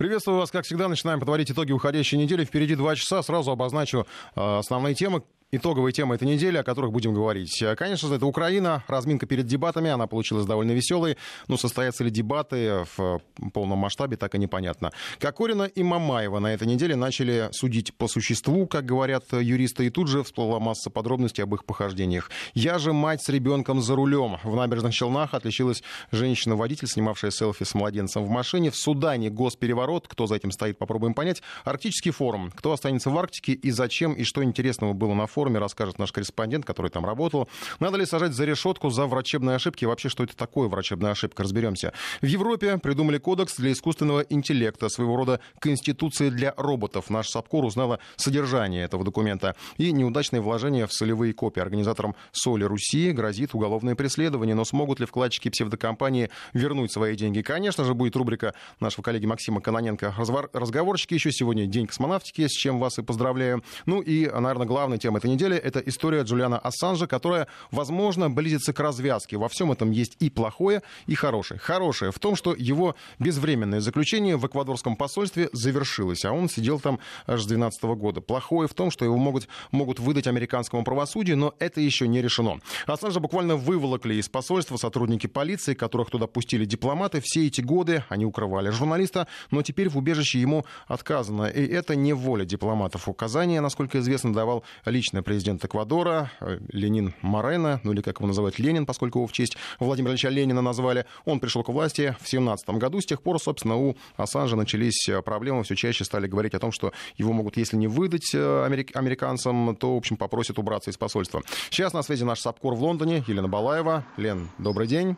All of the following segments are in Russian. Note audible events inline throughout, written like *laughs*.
Приветствую вас, как всегда. Начинаем подводить итоги уходящей недели. Впереди два часа. Сразу обозначу э, основные темы, итоговые темы этой недели, о которых будем говорить. Э, конечно же, это Украина, разминка перед дебатами, она получилась довольно веселой, но состоятся ли дебаты в полном масштабе, так и непонятно. Кокорина и Мамаева на этой неделе начали судить по существу, как говорят юристы, и тут же всплыла масса подробностей об их похождениях. Я же мать с ребенком за рулем. В набережных Челнах отличилась женщина-водитель, снимавшая селфи с младенцем в машине. В Судане госпереворот, кто за этим стоит, попробуем понять. Арктический форум, кто останется в Арктике и зачем, и что интересного было на форуме форуме, расскажет наш корреспондент, который там работал. Надо ли сажать за решетку за врачебные ошибки? вообще, что это такое врачебная ошибка? Разберемся. В Европе придумали кодекс для искусственного интеллекта, своего рода конституции для роботов. Наш САПКОР узнала содержание этого документа. И неудачное вложение в солевые копии. Организаторам Соли Руси грозит уголовное преследование. Но смогут ли вкладчики псевдокомпании вернуть свои деньги? Конечно же, будет рубрика нашего коллеги Максима Каноненко. Разговорчики еще сегодня День космонавтики, с чем вас и поздравляю. Ну и, наверное, главная тема недели. Это история Джулиана Ассанжа, которая, возможно, близится к развязке. Во всем этом есть и плохое, и хорошее. Хорошее в том, что его безвременное заключение в эквадорском посольстве завершилось, а он сидел там аж с 2012 года. Плохое в том, что его могут, могут выдать американскому правосудию, но это еще не решено. Ассанжа буквально выволокли из посольства сотрудники полиции, которых туда пустили дипломаты. Все эти годы они укрывали журналиста, но теперь в убежище ему отказано. И это не воля дипломатов. Указания, насколько известно, давал лично лично президент Эквадора э, Ленин Морено, ну или как его называют Ленин, поскольку его в честь Владимира Ильича Ленина назвали. Он пришел к власти в 17 году. С тех пор, собственно, у Ассанжа начались э, проблемы. Все чаще стали говорить о том, что его могут, если не выдать э, американцам, то, в общем, попросят убраться из посольства. Сейчас на связи наш САПКОР в Лондоне, Елена Балаева. Лен, добрый день.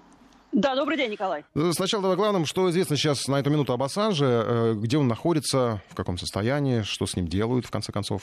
Да, добрый день, Николай. Сначала давай главным, что известно сейчас на эту минуту об Ассанже, где он находится, в каком состоянии, что с ним делают, в конце концов.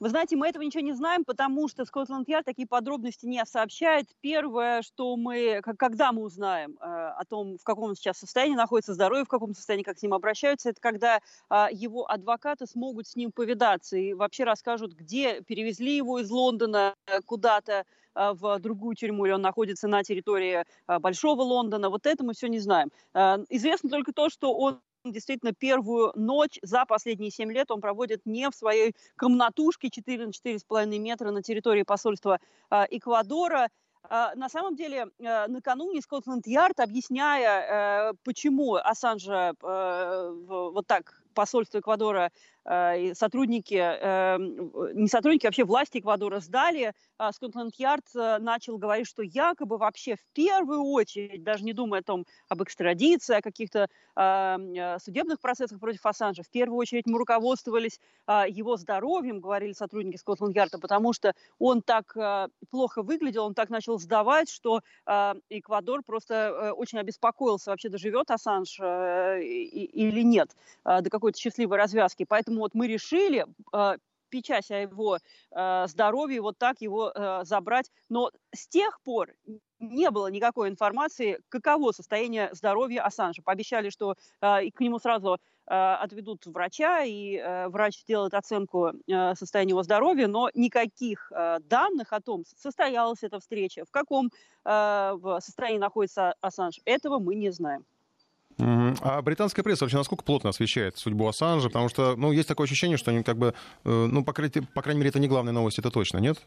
Вы знаете, мы этого ничего не знаем, потому что Скотланд-Ярд такие подробности не сообщает. Первое, что мы, когда мы узнаем э, о том, в каком он сейчас состоянии находится, здоровье, в каком состоянии, как с ним обращаются, это когда э, его адвокаты смогут с ним повидаться и вообще расскажут, где перевезли его из Лондона куда-то, э, в другую тюрьму, или он находится на территории э, Большого Лондона. Вот это мы все не знаем. Э, известно только то, что он действительно первую ночь за последние 7 лет он проводит не в своей комнатушке 4 на 4,5 метра на территории посольства э, Эквадора. Э, на самом деле, э, накануне Скотланд-Ярд, объясняя, почему Ассанжа вот так посольство Эквадора сотрудники, эм, не сотрудники, а вообще власти Эквадора сдали, а Скотланд-Ярд э, начал говорить, что якобы вообще в первую очередь, даже не думая о том, об экстрадиции, о каких-то э, судебных процессах против Ассанжа, в первую очередь мы руководствовались его здоровьем, говорили сотрудники Скотланд-Ярда, потому что он так плохо выглядел, он так начал сдавать, что Эквадор просто очень обеспокоился, вообще доживет Ассанж или нет до какой-то счастливой развязки. Поэтому вот мы решили, э, печась о его э, здоровье, вот так его э, забрать. Но с тех пор не было никакой информации, каково состояние здоровья Ассанжа. Пообещали, что э, к нему сразу отведут врача, и э, врач сделает оценку э, состояния его здоровья, но никаких э, данных о том, состоялась эта встреча, в каком э, состоянии находится Ассанж, этого мы не знаем. А британская пресса вообще насколько плотно освещает судьбу Ассанжа? Потому что, ну, есть такое ощущение, что они как бы, э, ну, по по крайней мере, это не главная новость, это точно, нет?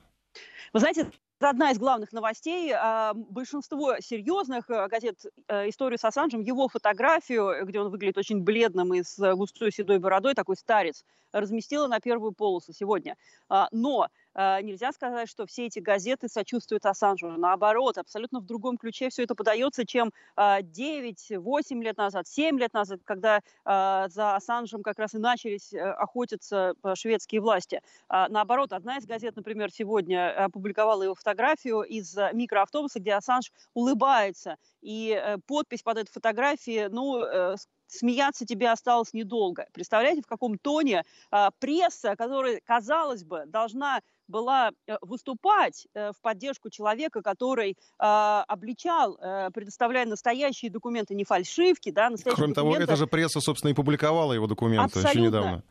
Вы знаете, одна из главных новостей. А, большинство серьезных э, газет э, историю с Ассанжем, его фотографию, где он выглядит очень бледным и с густой седой бородой, такой старец, разместила на первую полосу сегодня. А, но а, нельзя сказать, что все эти газеты сочувствуют Ассанжу. Наоборот, абсолютно в другом ключе все это подается, чем 9-8 лет назад, 7 лет назад, когда за Ассанжем как раз и начались э, охотиться шведские власти. Наоборот, одна из газет, например, сегодня опубликовала его фотографию из микроавтобуса, где Ассанж улыбается. И э, подпись под этой фотографией, ну, э, смеяться тебе осталось недолго. Представляете, в каком тоне э, пресса, которая, казалось бы, должна была э, выступать э, в поддержку человека, который э, обличал, э, предоставляя настоящие документы, не фальшивки, да, настоящие Кроме документы. того, это же пресса, собственно, и публиковала его документы Абсолютно. еще недавно.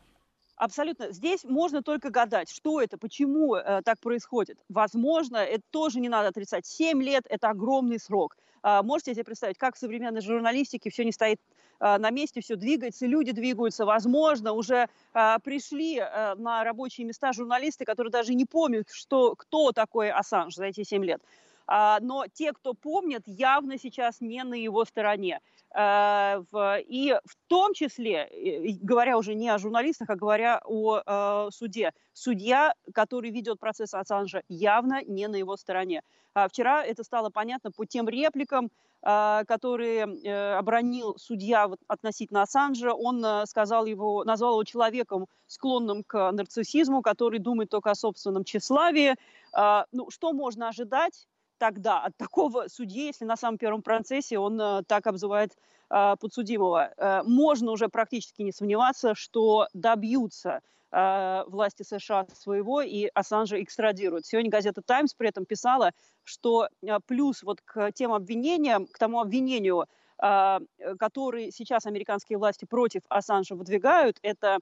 Абсолютно. Здесь можно только гадать, что это, почему э, так происходит. Возможно, это тоже не надо отрицать. Семь лет – это огромный срок. Э, можете себе представить, как в современной журналистике все не стоит э, на месте, все двигается, люди двигаются. Возможно, уже э, пришли э, на рабочие места журналисты, которые даже не помнят, что, кто такой Ассанж за эти семь лет. А, но те, кто помнит, явно сейчас не на его стороне. А, и в том числе, говоря уже не о журналистах, а говоря о а, суде, судья, который ведет процесс Ассанжа, явно не на его стороне. Вчера это стало понятно по тем репликам, которые э, обронил судья относительно Ассанжа. Он э, сказал его, назвал его человеком, склонным к нарциссизму, который думает только о собственном тщеславии. Ну, что можно ожидать? Тогда от такого судьи, если на самом первом процессе он э, так обзывает э, подсудимого. Э, можно уже практически не сомневаться, что добьются власти США своего и Ассанжа экстрадируют. Сегодня газета «Таймс» при этом писала, что плюс вот к тем обвинениям, к тому обвинению, который сейчас американские власти против Ассанжа выдвигают, это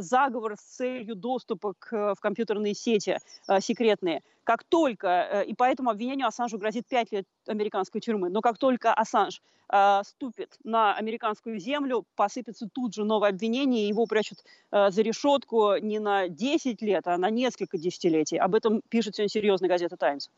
заговор с целью доступа к, в компьютерные сети секретные. Как только, э, и поэтому обвинению Ассанжу грозит 5 лет американской тюрьмы, но как только Ассанж ступит на американскую землю, посыпется тут же новое обвинение, его прячут за решетку не на 10 лет, а на несколько десятилетий. Об этом пишет сегодня серьезная газета «Таймс».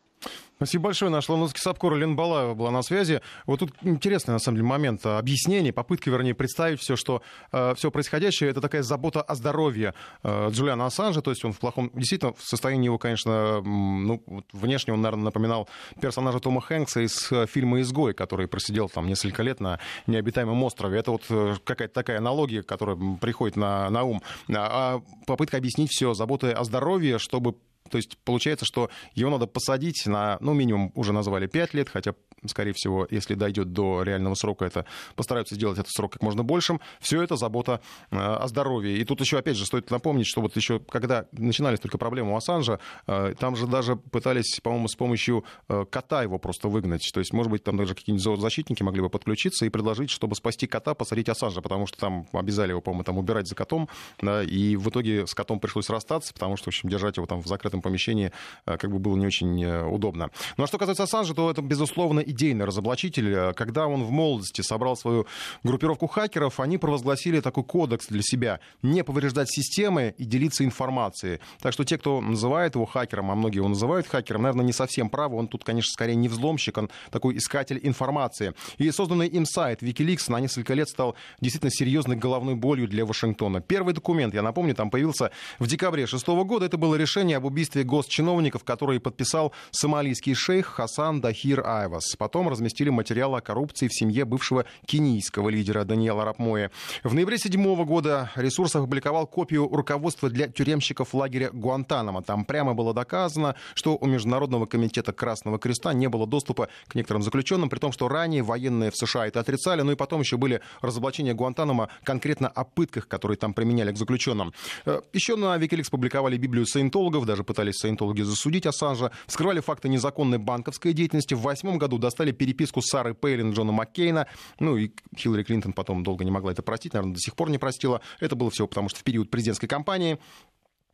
Спасибо большое. Наш лондонский САПКОР Лен Балаева была на связи. Вот тут интересный, на самом деле, момент объяснения, попытка, вернее, представить все, что э, все происходящее, это такая забота о здоровье э, Джулиана Ассанжа, то есть он в плохом, действительно, в состоянии его, конечно, ну, вот внешне он, наверное, напоминал персонажа Тома Хэнкса из э, фильма «Изгой», который просидел там несколько лет на необитаемом острове. Это вот э, какая-то такая аналогия, которая приходит на, на ум. А попытка объяснить все, забота о здоровье, чтобы то есть получается, что его надо посадить на, ну, минимум уже назвали 5 лет, хотя скорее всего, если дойдет до реального срока, это постараются сделать этот срок как можно большим. Все это забота э, о здоровье. И тут еще, опять же, стоит напомнить, что вот еще, когда начинались только проблемы у Ассанжа, э, там же даже пытались, по-моему, с помощью э, кота его просто выгнать. То есть, может быть, там даже какие-нибудь зоозащитники могли бы подключиться и предложить, чтобы спасти кота, посадить Ассанжа, потому что там обязали его, по-моему, там убирать за котом, да, и в итоге с котом пришлось расстаться, потому что, в общем, держать его там в закрытом помещении как бы было не очень удобно. Ну а что касается Ассанжа, то это, безусловно, идейный разоблачитель. Когда он в молодости собрал свою группировку хакеров, они провозгласили такой кодекс для себя. Не повреждать системы и делиться информацией. Так что те, кто называет его хакером, а многие его называют хакером, наверное, не совсем правы. Он тут, конечно, скорее не взломщик, он такой искатель информации. И созданный им сайт Wikileaks на несколько лет стал действительно серьезной головной болью для Вашингтона. Первый документ, я напомню, там появился в декабре шестого года. Это было решение об убийстве госчиновников, которые подписал сомалийский шейх Хасан Дахир Айвас. Потом разместили материал о коррупции в семье бывшего кенийского лидера Даниэла Рапмоя. В ноябре седьмого года ресурс опубликовал копию руководства для тюремщиков лагеря Гуантанамо. Там прямо было доказано, что у Международного комитета Красного Креста не было доступа к некоторым заключенным, при том, что ранее военные в США это отрицали, ну и потом еще были разоблачения Гуантанамо конкретно о пытках, которые там применяли к заключенным. Э, еще на Wikileaks публиковали Библию саентологов, даже пытались саентологи засудить Ассанжа, вскрывали факты незаконной банковской деятельности. В восьмом году достали переписку с Сарой Пейлин, Джона Маккейна. Ну и Хиллари Клинтон потом долго не могла это простить, наверное, до сих пор не простила. Это было все потому, что в период президентской кампании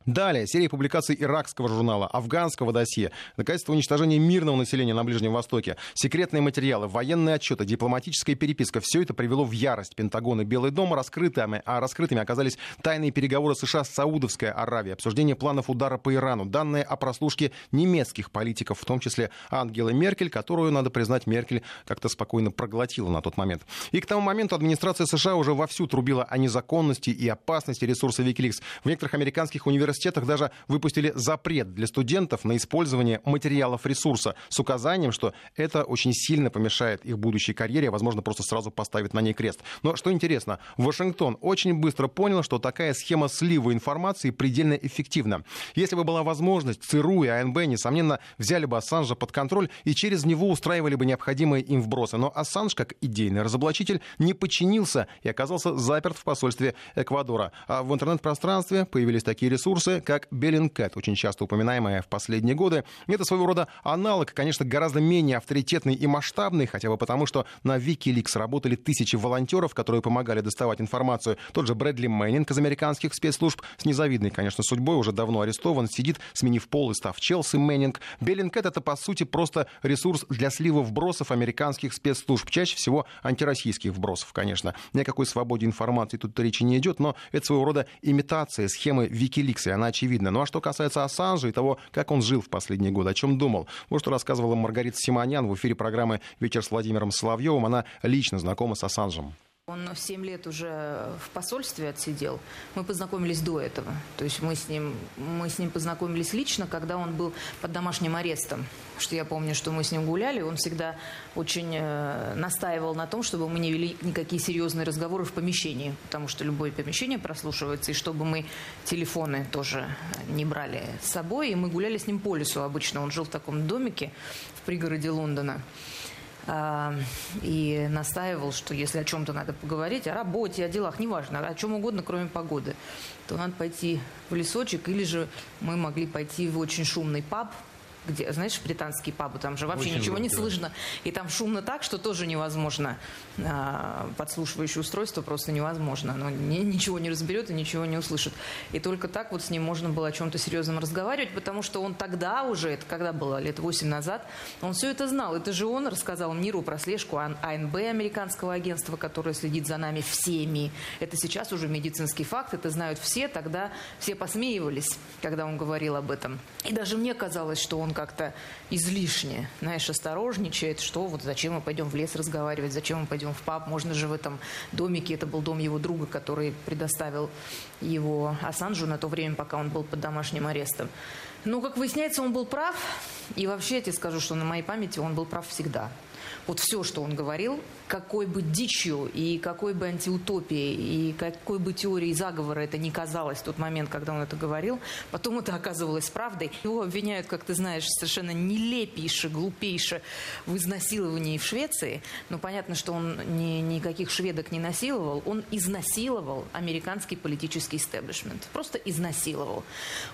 Далее, серия публикаций иракского журнала, афганского досье, доказательства уничтожения мирного населения на Ближнем Востоке, секретные материалы, военные отчеты, дипломатическая переписка. Все это привело в ярость Пентагон и Белый дом. Раскрытыми, а раскрытыми оказались тайные переговоры США с Саудовской Аравией, обсуждение планов удара по Ирану, данные о прослушке немецких политиков, в том числе Ангелы Меркель, которую, надо признать, Меркель как-то спокойно проглотила на тот момент. И к тому моменту администрация США уже вовсю трубила о незаконности и опасности ресурса Wikileaks. В некоторых американских университетах университетах даже выпустили запрет для студентов на использование материалов ресурса с указанием, что это очень сильно помешает их будущей карьере, а, возможно, просто сразу поставит на ней крест. Но что интересно, Вашингтон очень быстро понял, что такая схема слива информации предельно эффективна. Если бы была возможность, ЦРУ и АНБ, несомненно, взяли бы Ассанжа под контроль и через него устраивали бы необходимые им вбросы. Но Ассанж, как идейный разоблачитель, не подчинился и оказался заперт в посольстве Эквадора. А в интернет-пространстве появились такие ресурсы, спецресурсы, как Bellingcat, очень часто упоминаемая в последние годы. Это своего рода аналог, конечно, гораздо менее авторитетный и масштабный, хотя бы потому, что на Wikileaks работали тысячи волонтеров, которые помогали доставать информацию. Тот же Брэдли Мэннинг из американских спецслужб с незавидной, конечно, судьбой, уже давно арестован, сидит, сменив пол и став Челси Мэннинг. Bellingcat — это, по сути, просто ресурс для слива вбросов американских спецслужб, чаще всего антироссийских вбросов, конечно. Ни о какой свободе информации тут речи не идет, но это своего рода имитация схемы Wikileaks, и она очевидна. Ну а что касается Ассанжа и того, как он жил в последние годы, о чем думал, вот что рассказывала Маргарита Симонян в эфире программы «Вечер с Владимиром Соловьевым». Она лично знакома с Ассанжем. Он 7 лет уже в посольстве отсидел. Мы познакомились до этого. То есть мы с ним, мы с ним познакомились лично, когда он был под домашним арестом. Что я помню, что мы с ним гуляли. Он всегда очень э, настаивал на том, чтобы мы не вели никакие серьезные разговоры в помещении. Потому что любое помещение прослушивается. И чтобы мы телефоны тоже не брали с собой. И мы гуляли с ним по лесу обычно. Он жил в таком домике в пригороде Лондона и настаивал, что если о чем-то надо поговорить, о работе, о делах, неважно, о чем угодно, кроме погоды, то надо пойти в лесочек, или же мы могли пойти в очень шумный паб, где, знаешь, британские пабы, там же вообще Очень ничего громко, не слышно. И там шумно так, что тоже невозможно. А, подслушивающее устройство просто невозможно. Оно ни, ничего не разберет и ничего не услышит. И только так вот с ним можно было о чем-то серьезном разговаривать, потому что он тогда уже, это когда было, лет 8 назад, он все это знал. Это же он рассказал миру про слежку АНБ, американского агентства, которое следит за нами всеми. Это сейчас уже медицинский факт, это знают все. Тогда все посмеивались, когда он говорил об этом. И даже мне казалось, что он как-то излишне, знаешь, осторожничает, что вот зачем мы пойдем в лес разговаривать, зачем мы пойдем в паб, можно же в этом домике, это был дом его друга, который предоставил его Ассанжу на то время, пока он был под домашним арестом. Но, как выясняется, он был прав, и вообще я тебе скажу, что на моей памяти он был прав всегда вот все, что он говорил, какой бы дичью и какой бы антиутопией и какой бы теорией заговора это ни казалось в тот момент, когда он это говорил, потом это оказывалось правдой. Его обвиняют, как ты знаешь, совершенно нелепейше, глупейше в изнасиловании в Швеции. Но понятно, что он ни, никаких шведок не насиловал. Он изнасиловал американский политический истеблишмент. Просто изнасиловал.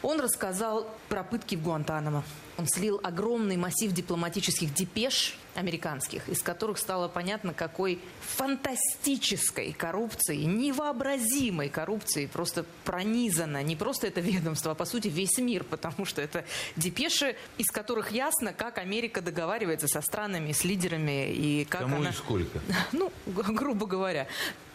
Он рассказал про пытки в Гуантанамо. Он слил огромный массив дипломатических депеш американских, из которых стало понятно, какой фантастической коррупцией, невообразимой коррупцией просто пронизано не просто это ведомство, а по сути весь мир, потому что это депеши, из которых ясно, как Америка договаривается со странами, с лидерами и как Кому она... и сколько? *laughs* Ну, грубо говоря,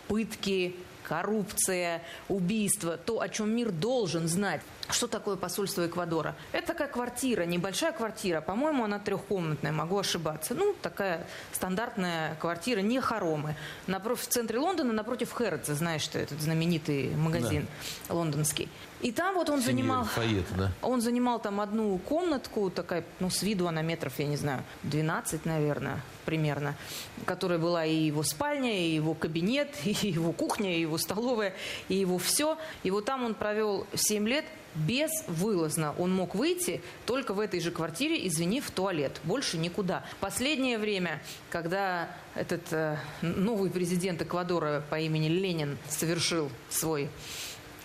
пытки, коррупция, убийство, то, о чем мир должен знать. Что такое посольство Эквадора? Это такая квартира, небольшая квартира. По-моему, она трехкомнатная, могу ошибаться. Ну, такая стандартная квартира, не хоромы. Напротив, в центре Лондона, напротив Хэрротса, знаешь, что этот знаменитый магазин да. лондонский. И там вот он занимал... Файет, да. Он занимал там одну комнатку, такая, ну, с виду она метров, я не знаю, 12, наверное, примерно, которая была и его спальня, и его кабинет, *laughs* и его кухня, и его столовая, и его все. И вот там он провел 7 лет безвылазно. Он мог выйти только в этой же квартире, извинив туалет. Больше никуда. Последнее время, когда этот э, новый президент Эквадора по имени Ленин совершил свой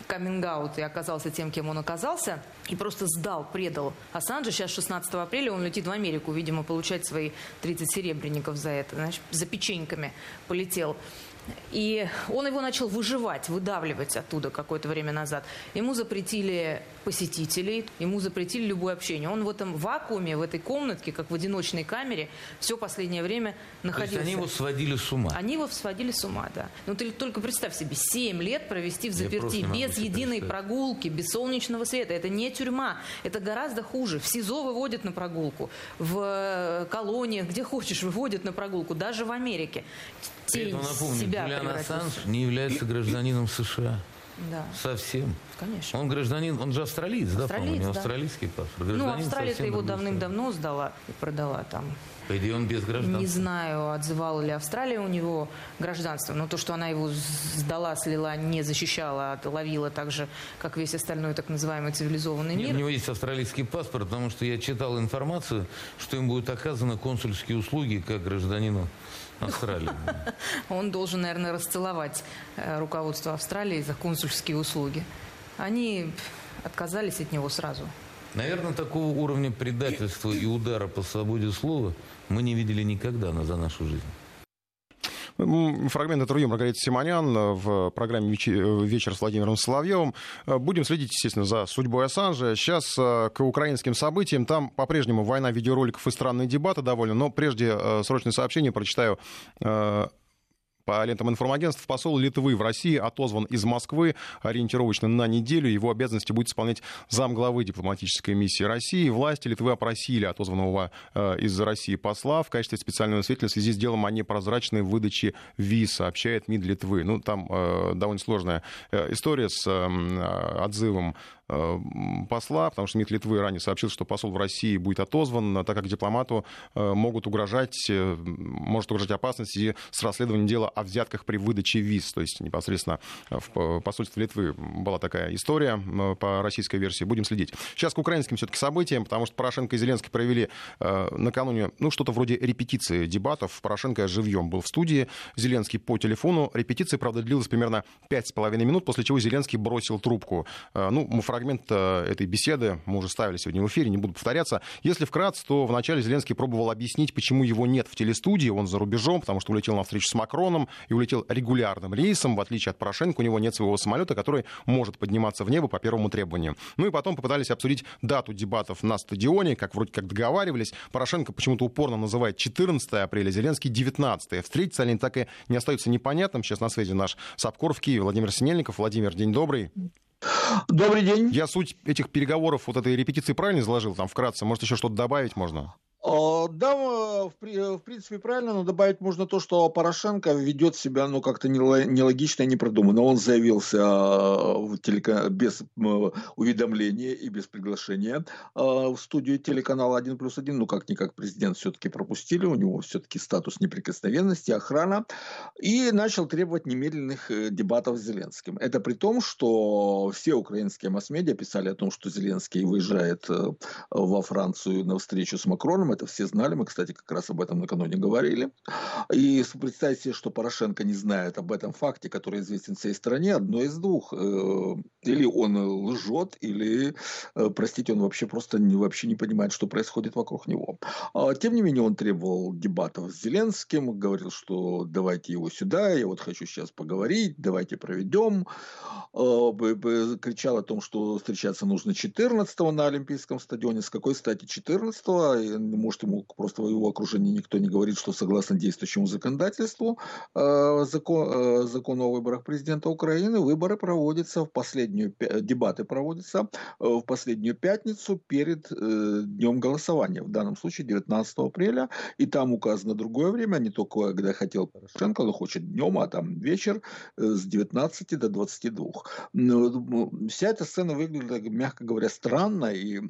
каминг и оказался тем, кем он оказался, и просто сдал, предал Ассанжа. Сейчас 16 апреля он летит в Америку, видимо, получать свои 30 серебряников за это. Значит, за печеньками полетел. И он его начал выживать, выдавливать оттуда какое-то время назад. Ему запретили посетителей, ему запретили любое общение. Он в этом вакууме, в этой комнатке, как в одиночной камере, все последнее время находился. То есть они его сводили с ума? Они его сводили с ума, да. Ну ты только представь себе, 7 лет провести в заперти, без единой прогулки, без солнечного света. Это не тюрьма, это гораздо хуже. В СИЗО выводят на прогулку, в э, колониях, где хочешь, выводят на прогулку, даже в Америке. Тень напомню, себя Джулиан Ассанж не является гражданином США. Да. Совсем. Конечно. Он гражданин, он же австралиец, австралиец да, по-моему, да. австралийский паспорт. Гражданин ну, Австралия-то его давным-давно сдала и продала там. По идее, он без гражданства. Не знаю, отзывала ли Австралия у него гражданство, но то, что она его сдала, слила, не защищала, а ловила так же, как весь остальной так называемый цивилизованный мир. Нет, у него есть австралийский паспорт, потому что я читал информацию, что им будут оказаны консульские услуги как гражданину Австралии. *laughs* Он должен, наверное, расцеловать э, руководство Австралии за консульские услуги. Они отказались от него сразу. Наверное, такого уровня предательства и удара по свободе слова мы не видели никогда за нашу жизнь. Фрагмент интервью Маргариты Симонян в программе «Вечер с Владимиром Соловьевым». Будем следить, естественно, за судьбой Ассанжа. Сейчас э, к украинским событиям. Там по-прежнему война видеороликов и странные дебаты довольно. Но прежде э, срочное сообщение прочитаю э, по лентам информагентств, посол Литвы в России отозван из Москвы ориентировочно на неделю. Его обязанности будет исполнять замглавы дипломатической миссии России. Власти Литвы опросили отозванного э, из России посла в качестве специального свидетеля в связи с делом о непрозрачной выдаче виз, сообщает МИД Литвы. Ну, там э, довольно сложная э, история с э, отзывом посла, потому что МИД Литвы ранее сообщил, что посол в России будет отозван, так как дипломату э, могут угрожать, э, может угрожать опасность с расследованием дела о взятках при выдаче виз. То есть непосредственно в посольстве Литвы была такая история по российской версии. Будем следить. Сейчас к украинским все-таки событиям, потому что Порошенко и Зеленский провели накануне ну, что-то вроде репетиции дебатов. Порошенко живьем был в студии, Зеленский по телефону. Репетиция, правда, длилась примерно 5,5 минут, после чего Зеленский бросил трубку. Ну, фрагмент э, этой беседы мы уже ставили сегодня в эфире, не буду повторяться. Если вкратце, то вначале Зеленский пробовал объяснить, почему его нет в телестудии, он за рубежом, потому что улетел на встречу с Макроном и улетел регулярным рейсом, в отличие от Порошенко, у него нет своего самолета, который может подниматься в небо по первому требованию. Ну и потом попытались обсудить дату дебатов на стадионе, как вроде как договаривались. Порошенко почему-то упорно называет 14 апреля, Зеленский 19. Встретиться они так и не остаются непонятным. Сейчас на связи наш САПКОР в Киеве Владимир Синельников. Владимир, день добрый. Добрый день. Я суть этих переговоров, вот этой репетиции правильно изложил, там вкратце, может еще что-то добавить можно? А, да, в принципе, правильно, но добавить можно то, что Порошенко ведет себя ну, как-то нелогично и непродуманно. Он заявился в телека... без уведомления и без приглашения в студию телеканала 1 плюс 1. Ну, как-никак президент все-таки пропустили, у него все-таки статус неприкосновенности, охрана. И начал требовать немедленных э, дебатов с Зеленским. Это при том, что все украинские масс-медиа писали о том, что Зеленский выезжает э, во Францию на встречу с Макроном, это все знали, мы, кстати, как раз об этом накануне говорили. И представьте себе, что Порошенко не знает об этом факте, который известен всей стране, одно из двух. Э, или он лжет, или, э, простите, он вообще просто не, вообще не понимает, что происходит вокруг него. А, тем не менее, он требовал дебатов с Зеленским, говорил, что давайте его сюда, я вот хочу сейчас поговорить, давайте проведем. А, кричал о том, что встречаться нужно 14 на Олимпийском стадионе. С какой стати 14 может, ему просто в его окружении никто не говорит, что согласно действующему законодательству, э, закон, э, закон о выборах президента Украины, выборы проводятся в последнюю, дебаты проводятся э, в последнюю пятницу перед днем голосования, в данном случае 19 апреля, и там указано другое время, не только когда хотел Порошенко, но хочет днем, а там вечер с 19 до 22. Ну, вся эта сцена выглядит, мягко говоря, странно, и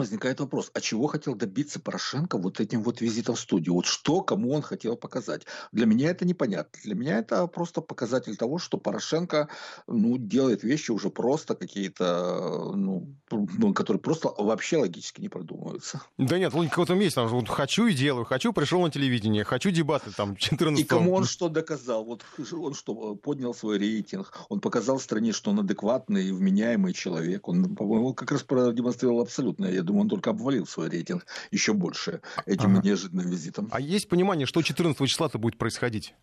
возникает вопрос, а чего хотел добиться Порошенко вот этим вот визитом в студию? Вот что кому он хотел показать? Для меня это непонятно. Для меня это просто показатель того, что Порошенко ну, делает вещи уже просто какие-то, ну, ну которые просто вообще логически не продумываются. Да нет, логика в этом есть. Там, вот, хочу и делаю, хочу, пришел на телевидение, хочу дебаты там 14 И кому он что доказал? Вот он что, поднял свой рейтинг, он показал стране, что он адекватный и вменяемый человек. Он, по-моему, как раз продемонстрировал абсолютное я думаю, он только обвалил свой рейтинг еще больше этим ага. неожиданным визитом. А есть понимание, что 14 числа-то будет происходить?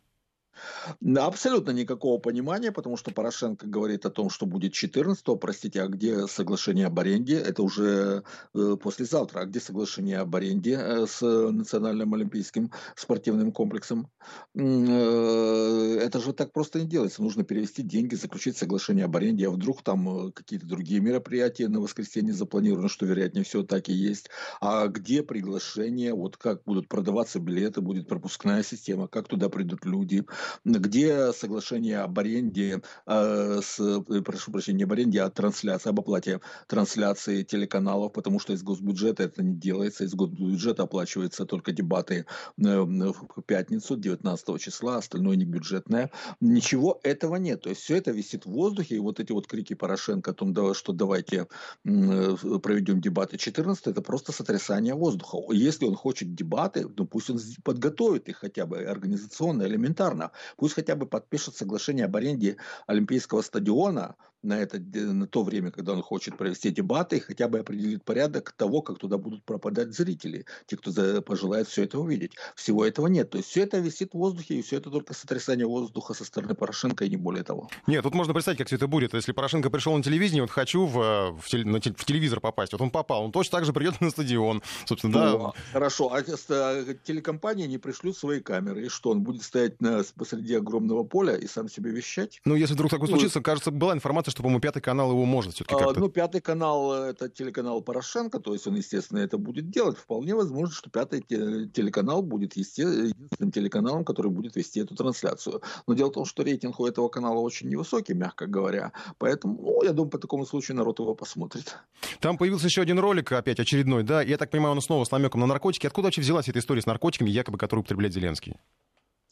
Абсолютно никакого понимания, потому что Порошенко говорит о том, что будет 14-го. Простите, а где соглашение об аренде? Это уже э, послезавтра. А где соглашение об аренде э, с Национальным олимпийским спортивным комплексом? Э, это же так просто не делается. Нужно перевести деньги, заключить соглашение об аренде, а вдруг там какие-то другие мероприятия на воскресенье запланированы, что вероятнее всего так и есть. А где приглашение? Вот как будут продаваться билеты, будет пропускная система, как туда придут люди, где соглашение об аренде, э, с, э, прошу прощения, не об аренде, а трансляции, об оплате трансляции телеканалов, потому что из госбюджета это не делается, из госбюджета оплачиваются только дебаты э, в пятницу, 19 числа, остальное не бюджетное. Ничего этого нет. То есть все это висит в воздухе, и вот эти вот крики Порошенко о том, что давайте проведем дебаты 14, это просто сотрясание воздуха. Если он хочет дебаты, ну пусть он подготовит их хотя бы организационно, элементарно. Пусть хотя бы подпишет соглашение об аренде Олимпийского стадиона, на, это, на то время, когда он хочет провести дебаты, и хотя бы определит порядок того, как туда будут пропадать зрители, те, кто за, пожелает все это увидеть. Всего этого нет. То есть все это висит в воздухе, и все это только сотрясание воздуха со стороны Порошенко, и не более того. Нет, тут можно представить, как все это будет. Если Порошенко пришел на телевидение, вот хочу в, в, теле, на, в телевизор попасть, вот он попал, он точно так же придет *laughs* на стадион. Собственно, ну, да. Хорошо, а телекомпании не пришлют свои камеры, и что, он будет стоять на, посреди огромного поля и сам себе вещать? Ну, если вдруг такое ну, случится, кажется, была информация, что, по-моему, пятый канал его может все-таки а, как-то... Ну, пятый канал — это телеканал Порошенко, то есть он, естественно, это будет делать. Вполне возможно, что пятый телеканал будет единственным телеканалом, который будет вести эту трансляцию. Но дело в том, что рейтинг у этого канала очень невысокий, мягко говоря. Поэтому, ну, я думаю, по такому случаю народ его посмотрит. Там появился еще один ролик, опять очередной, да? Я так понимаю, он снова с намеком на наркотики. Откуда вообще взялась эта история с наркотиками, якобы, которую употребляет Зеленский?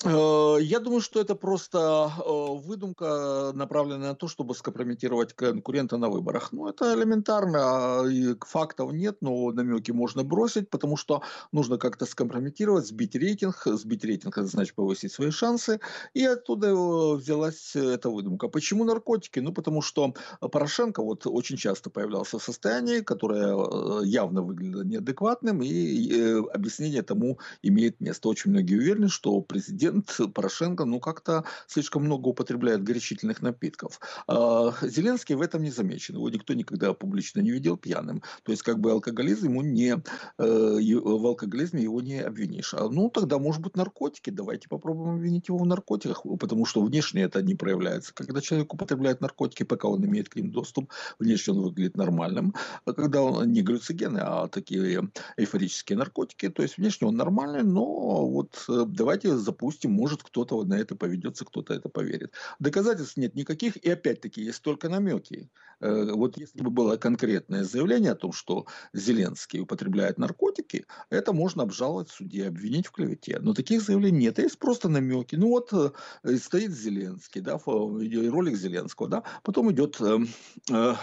Э, я думаю, что это просто э, выдумка, направленная на то, чтобы скомпрометировать конкурента на выборах. Ну, это элементарно, а, фактов нет, но намеки можно бросить, потому что нужно как-то скомпрометировать, сбить рейтинг. Сбить рейтинг, это значит повысить свои шансы. И оттуда э, взялась эта выдумка. Почему наркотики? Ну, потому что Порошенко вот очень часто появлялся в состоянии, которое явно выглядело неадекватным, и объяснение тому имеет место. Очень многие уверены, что президент президент Порошенко, ну, как-то слишком много употребляет горячительных напитков. А Зеленский в этом не замечен. Его никто никогда публично не видел пьяным. То есть, как бы алкоголизм ему не... Э, в алкоголизме его не обвинишь. А, ну, тогда, может быть, наркотики. Давайте попробуем обвинить его в наркотиках, потому что внешне это не проявляется. Когда человек употребляет наркотики, пока он имеет к ним доступ, внешне он выглядит нормальным. А когда он не глюцигены, а такие эйфорические наркотики, то есть внешне он нормальный, но вот э, давайте запустим допустим, может кто-то на это поведется, кто-то это поверит. Доказательств нет никаких, и опять-таки есть только намеки. Э, вот если бы было конкретное заявление о том, что Зеленский употребляет наркотики, это можно обжаловать в суде, обвинить в клевете. Но таких заявлений нет, есть просто намеки. Ну вот э, стоит Зеленский, да, ролик Зеленского, да, потом идет эм, э,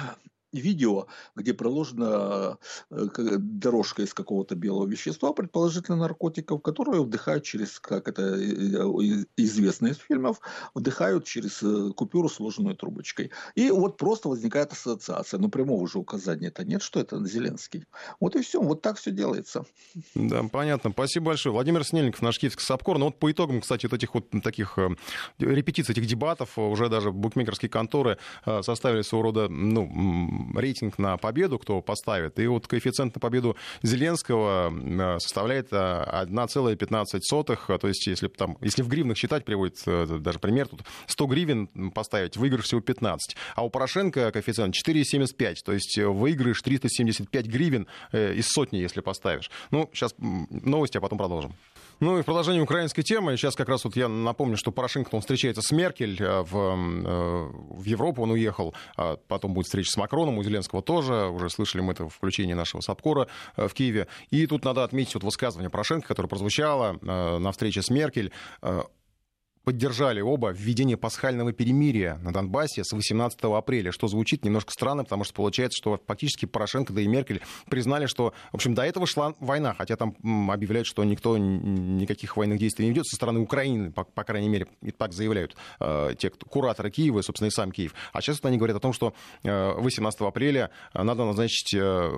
видео, где проложена э, дорожка из какого-то белого вещества, предположительно наркотиков, которые вдыхают через, как это э, э, известно из фильмов, вдыхают через купюру, сложенную трубочкой. И вот просто возникает ассоциация. Но прямого же указания-то нет, что это Зеленский. Вот и все. Вот так все делается. Да, понятно. Спасибо большое. Владимир Снельников, наш киевский САПКОР. Ну вот по итогам, кстати, вот этих вот таких репетиций, этих дебатов, уже даже букмекерские конторы составили своего рода, ну, рейтинг на победу, кто поставит. И вот коэффициент на победу Зеленского э, составляет 1,15. Э, То есть, если, там, если в гривнах считать, приводит э, даже пример, тут 100 гривен поставить, выигрыш всего 15. А у Порошенко коэффициент 4,75. То есть, выигрыш 375 гривен из сотни, если поставишь. Ну, сейчас новости, а потом продолжим. Ну и в продолжении украинской темы, сейчас как раз вот я напомню, что Порошенко он встречается с Меркель э, в, э, в Европу, он уехал, а потом будет встреча с Макроном, у Зеленского тоже, уже слышали мы это в включении нашего САПКОРа э, в Киеве. И тут надо отметить вот высказывание Порошенко, которое прозвучало на встрече с Меркель поддержали оба введение пасхального перемирия на Донбассе с 18 апреля, что звучит немножко странно, потому что получается, что фактически Порошенко, да и Меркель признали, что, в общем, до этого шла война, хотя там объявляют, что никто никаких военных действий не ведет со стороны Украины, по, по крайней мере, и так заявляют э, те кто, кураторы Киева и, собственно, и сам Киев. А сейчас они говорят о том, что э, 18 апреля надо назначить э,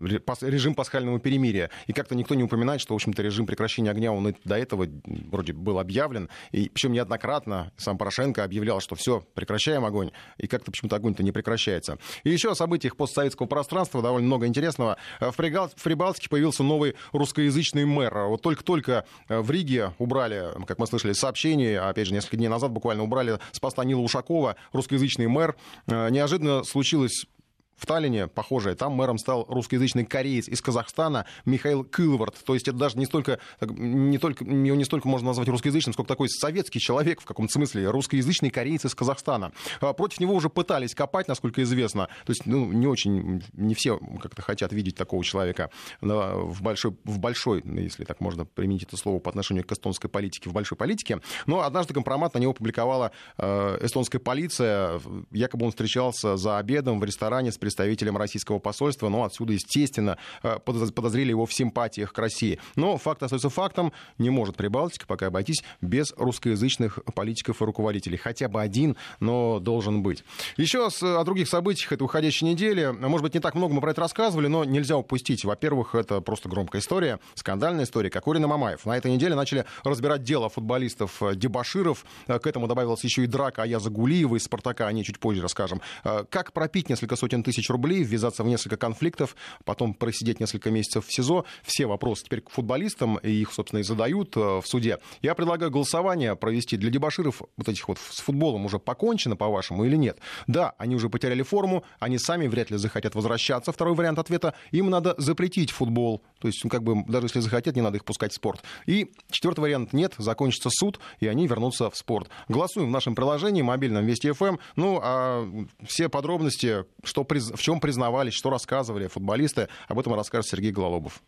режим пасхального перемирия. И как-то никто не упоминает, что, в общем-то, режим прекращения огня, он до этого вроде был объявлен, и причем неоднократно сам Порошенко объявлял, что все, прекращаем огонь, и как-то почему-то огонь-то не прекращается. И еще о событиях постсоветского пространства довольно много интересного. В, Пригал... в Прибалтике появился новый русскоязычный мэр. Вот только-только э, в Риге убрали, как мы слышали, сообщение, опять же, несколько дней назад буквально убрали с поста Нила Ушакова, русскоязычный мэр. Э, неожиданно случилось в Таллине, похожее, там мэром стал русскоязычный кореец из Казахстана Михаил Кылвард. То есть это даже не столько, не только, его не столько можно назвать русскоязычным, сколько такой советский человек в каком-то смысле, русскоязычный кореец из Казахстана. А против него уже пытались копать, насколько известно. То есть ну, не очень, не все как-то хотят видеть такого человека в большой, в большой, если так можно применить это слово по отношению к эстонской политике, в большой политике. Но однажды компромат на него публиковала э, эстонская полиция. Якобы он встречался за обедом в ресторане с представителем российского посольства. Ну, отсюда, естественно, э, подозрели его в симпатиях к России. Но факт остается фактом. Не может Прибалтика пока обойтись без русскоязычных политиков и руководителей. Хотя бы один, но должен быть. Еще о других событиях этой уходящей недели. Может быть, не так много мы про это рассказывали, но нельзя упустить. Во-первых, это просто громкая история, скандальная история. Кокорин и Мамаев. На этой неделе начали разбирать дело футболистов э, Дебаширов. Э, к этому добавилась еще и драка Аяза Гулиева из «Спартака». О ней чуть позже расскажем. Э, как пропить несколько сотен тысяч рублей, ввязаться в несколько конфликтов, потом просидеть несколько месяцев в СИЗО. Все вопросы теперь к футболистам, и их, собственно, и задают в суде. Я предлагаю голосование провести для дебаширов вот этих вот с футболом уже покончено, по-вашему, или нет? Да, они уже потеряли форму, они сами вряд ли захотят возвращаться. Второй вариант ответа – им надо запретить футбол. То есть, ну, как бы, даже если захотят, не надо их пускать в спорт. И четвертый вариант – нет, закончится суд, и они вернутся в спорт. Голосуем в нашем приложении, мобильном Вести ФМ. Эм. Ну, а все подробности, что, в чем признавались, что рассказывали футболисты, об этом расскажет Сергей Гололобов.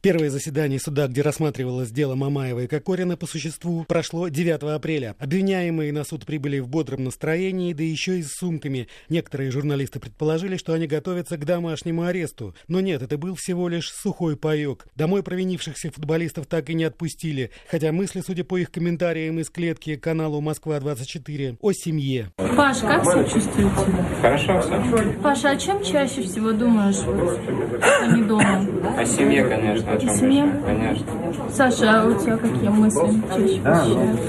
Первое заседание суда, где рассматривалось дело Мамаева и Кокорина по существу, прошло 9 апреля. Обвиняемые на суд прибыли в бодром настроении, да еще и с сумками. Некоторые журналисты предположили, что они готовятся к домашнему аресту. Но нет, это был всего лишь сухой паек. Домой провинившихся футболистов так и не отпустили. Хотя мысли, судя по их комментариям из клетки каналу «Москва-24», о семье. Паш, как себя чувствуете? Хорошо, все. Паша, о чем чаще всего думаешь, а не дома? О семье, конечно о чем? Конечно. Саша, а у тебя какие мысли чаще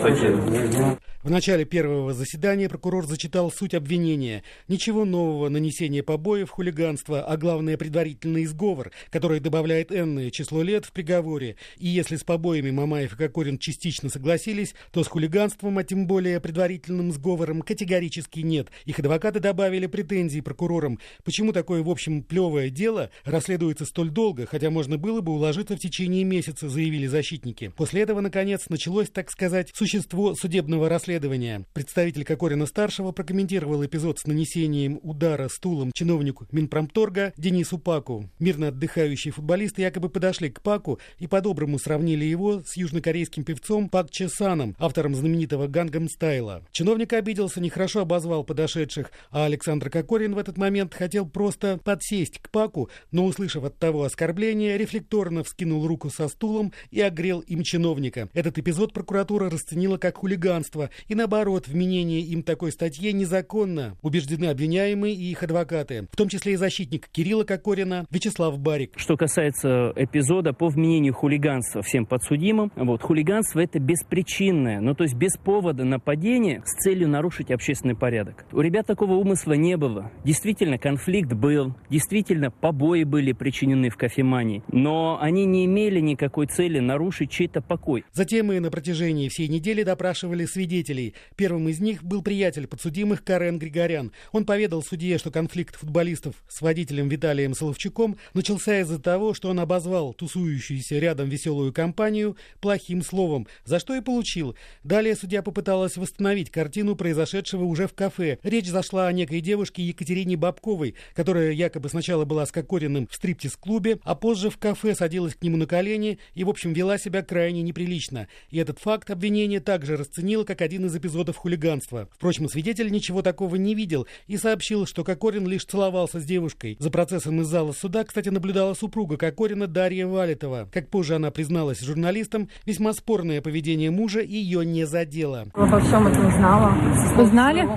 посещают? В начале первого заседания прокурор зачитал суть обвинения. Ничего нового, нанесение побоев, хулиганство, а главное предварительный изговор, который добавляет энное число лет в приговоре. И если с побоями Мамаев и Кокорин частично согласились, то с хулиганством, а тем более предварительным сговором, категорически нет. Их адвокаты добавили претензии прокурорам. Почему такое, в общем, плевое дело расследуется столь долго, хотя можно было бы уложиться в течение месяца, заявили защитники. После этого, наконец, началось, так сказать, существо судебного расследования расследования. Представитель Кокорина-старшего прокомментировал эпизод с нанесением удара стулом чиновнику Минпромторга Денису Паку. Мирно отдыхающие футболисты якобы подошли к Паку и по-доброму сравнили его с южнокорейским певцом Пак Чесаном, автором знаменитого «Гангам Стайла». Чиновник обиделся, нехорошо обозвал подошедших, а Александр Кокорин в этот момент хотел просто подсесть к Паку, но, услышав от того оскорбления, рефлекторно вскинул руку со стулом и огрел им чиновника. Этот эпизод прокуратура расценила как хулиганство и наоборот, вменение им такой статье незаконно, убеждены обвиняемые и их адвокаты, в том числе и защитник Кирилла Кокорина Вячеслав Барик. Что касается эпизода по вменению хулиганства всем подсудимым, вот, хулиганство это беспричинное, ну то есть без повода нападения с целью нарушить общественный порядок. У ребят такого умысла не было. Действительно, конфликт был, действительно, побои были причинены в кофемании, но они не имели никакой цели нарушить чей-то покой. Затем мы на протяжении всей недели допрашивали свидетелей свидетелей. Первым из них был приятель подсудимых Карен Григорян. Он поведал судье, что конфликт футболистов с водителем Виталием Соловчуком начался из-за того, что он обозвал тусующуюся рядом веселую компанию плохим словом, за что и получил. Далее судья попыталась восстановить картину произошедшего уже в кафе. Речь зашла о некой девушке Екатерине Бабковой, которая якобы сначала была с Кокориным в стриптиз-клубе, а позже в кафе садилась к нему на колени и, в общем, вела себя крайне неприлично. И этот факт обвинение также расценило как один один из эпизодов хулиганства. Впрочем, свидетель ничего такого не видел и сообщил, что Кокорин лишь целовался с девушкой. За процессом из зала суда, кстати, наблюдала супруга Кокорина Дарья Валитова. Как позже она призналась журналистам, весьма спорное поведение мужа ее не задело. Обо всем этом знала. Узнали?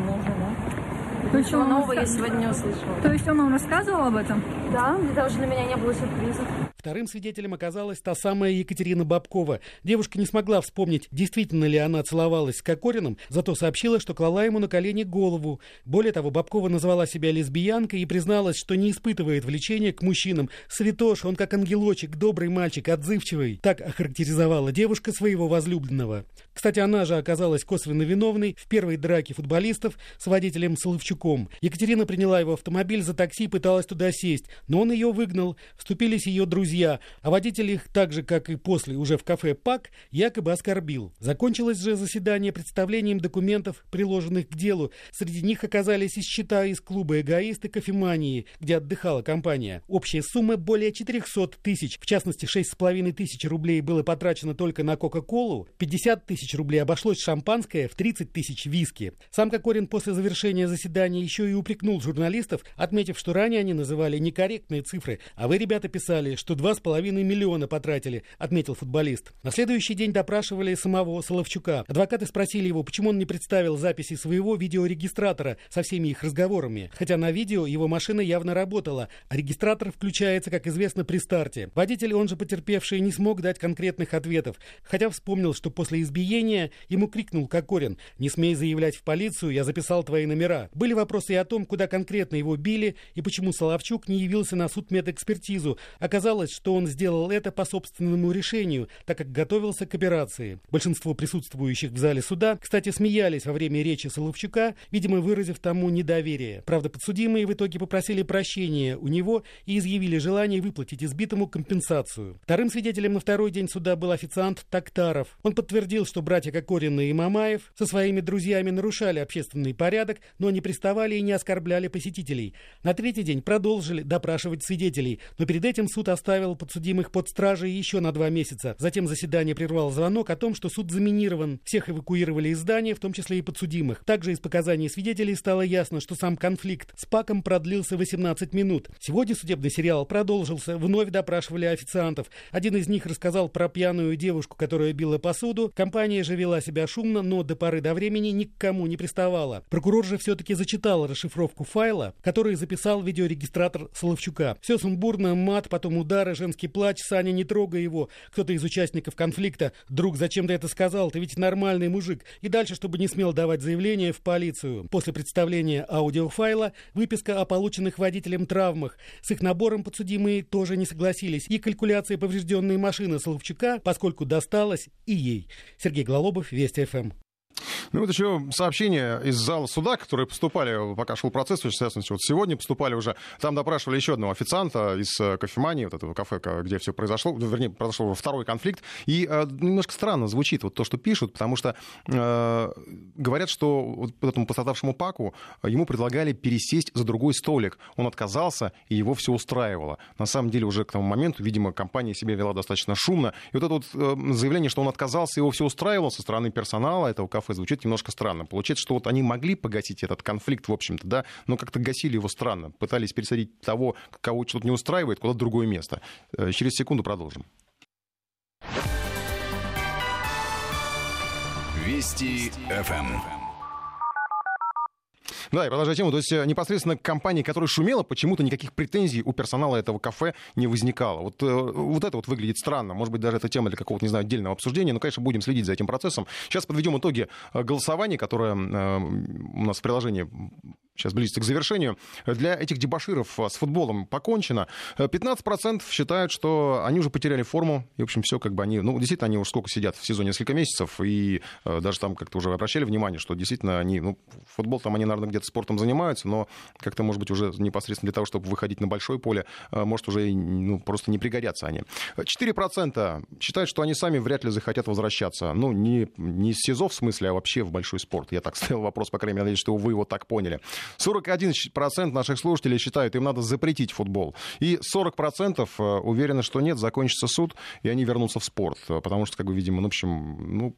То есть Ничего нового я сегодня услышала. То есть он вам рассказывал об этом? Да, даже для меня не было сюрпризов. Вторым свидетелем оказалась та самая Екатерина Бабкова. Девушка не смогла вспомнить, действительно ли она целовалась с Кокориным, зато сообщила, что клала ему на колени голову. Более того, Бабкова назвала себя лесбиянкой и призналась, что не испытывает влечения к мужчинам. Святош, он как ангелочек, добрый мальчик, отзывчивый. Так охарактеризовала девушка своего возлюбленного. Кстати, она же оказалась косвенно виновной в первой драке футболистов с водителем Соловчуком. Екатерина приняла его автомобиль за такси и пыталась туда сесть, но он ее выгнал. Вступились ее друзья друзья, а водитель их так же, как и после, уже в кафе «Пак», якобы оскорбил. Закончилось же заседание представлением документов, приложенных к делу. Среди них оказались и счета из клуба «Эгоисты» кофемании, где отдыхала компания. Общая сумма более 400 тысяч. В частности, 6,5 тысяч рублей было потрачено только на Кока-Колу, 50 тысяч рублей обошлось шампанское, в 30 тысяч виски. Сам Кокорин после завершения заседания еще и упрекнул журналистов, отметив, что ранее они называли некорректные цифры, а вы, ребята, писали, что 2,5 миллиона потратили, отметил футболист. На следующий день допрашивали самого Соловчука. Адвокаты спросили его, почему он не представил записи своего видеорегистратора со всеми их разговорами. Хотя на видео его машина явно работала, а регистратор включается, как известно, при старте. Водитель, он же потерпевший, не смог дать конкретных ответов, хотя вспомнил, что после избиения ему крикнул Кокорин «Не смей заявлять в полицию, я записал твои номера». Были вопросы и о том, куда конкретно его били и почему Соловчук не явился на суд медэкспертизу. Оказалось, что он сделал это по собственному решению, так как готовился к операции. Большинство присутствующих в зале суда, кстати, смеялись во время речи Соловчука, видимо, выразив тому недоверие. Правда, подсудимые в итоге попросили прощения у него и изъявили желание выплатить избитому компенсацию. Вторым свидетелем на второй день суда был официант Тактаров. Он подтвердил, что братья Кокорин и Мамаев со своими друзьями нарушали общественный порядок, но не приставали и не оскорбляли посетителей. На третий день продолжили допрашивать свидетелей, но перед этим суд оставил подсудимых под стражей еще на два месяца. Затем заседание прервал звонок о том, что суд заминирован. Всех эвакуировали из здания, в том числе и подсудимых. Также из показаний свидетелей стало ясно, что сам конфликт с Паком продлился 18 минут. Сегодня судебный сериал продолжился. Вновь допрашивали официантов. Один из них рассказал про пьяную девушку, которая била посуду. Компания же вела себя шумно, но до поры до времени ни к кому не приставала. Прокурор же все-таки зачитал расшифровку файла, который записал видеорегистратор Соловчука. Все сумбурно, мат, потом удары, женский плач, Саня, не трогай его. Кто-то из участников конфликта. Друг, зачем ты это сказал? Ты ведь нормальный мужик. И дальше, чтобы не смел давать заявление в полицию. После представления аудиофайла выписка о полученных водителем травмах. С их набором подсудимые тоже не согласились. И калькуляция поврежденной машины Соловчука, поскольку досталось и ей. Сергей Глалобов, Вести ФМ. Ну вот еще сообщения из зала суда, которые поступали, пока шел процесс, частности, вот сегодня поступали уже. Там допрашивали еще одного официанта из э, кофемании, вот этого кафе, где все произошло, ну, вернее, произошел второй конфликт. И э, немножко странно звучит вот то, что пишут, потому что э, говорят, что вот этому пострадавшему Паку ему предлагали пересесть за другой столик. Он отказался, и его все устраивало. На самом деле уже к тому моменту, видимо, компания себя вела достаточно шумно. И вот это вот э, заявление, что он отказался, его все устраивало со стороны персонала этого кафе, звучит немножко странно. Получается, что вот они могли погасить этот конфликт, в общем-то, да, но как-то гасили его странно. Пытались пересадить того, кого что-то не устраивает, куда-то другое место. Э, через секунду продолжим. Вести ФМ. Да, и продолжая тему, то есть э, непосредственно к компании, которая шумела, почему-то никаких претензий у персонала этого кафе не возникало. Вот, э, вот это вот выглядит странно. Может быть, даже это тема для какого-то, не знаю, отдельного обсуждения. Но, конечно, будем следить за этим процессом. Сейчас подведем итоги э, голосования, которое у нас в приложении сейчас близится к завершению. Для этих дебаширов с футболом покончено. 15% считают, что они уже потеряли форму. И, в общем, все как бы они... Ну, действительно, они уже сколько сидят в сезоне, несколько месяцев. И даже там как-то уже обращали внимание, что действительно они... Ну, футбол там они, наверное, где-то спортом занимаются, но как-то, может быть, уже непосредственно для того, чтобы выходить на большое поле, э, может, уже ну, просто не пригодятся они. 4% считают, что они сами вряд ли захотят возвращаться. Ну, не, не с СИЗО в смысле, а вообще в большой спорт. Я так *laughs* ставил вопрос, по крайней мере, надеюсь, что вы его так поняли. 41% наших слушателей считают, им надо запретить футбол. И 40% э, уверены, что нет, закончится суд, и они вернутся в спорт. Потому что, как бы, видимо, ну, в общем, ну,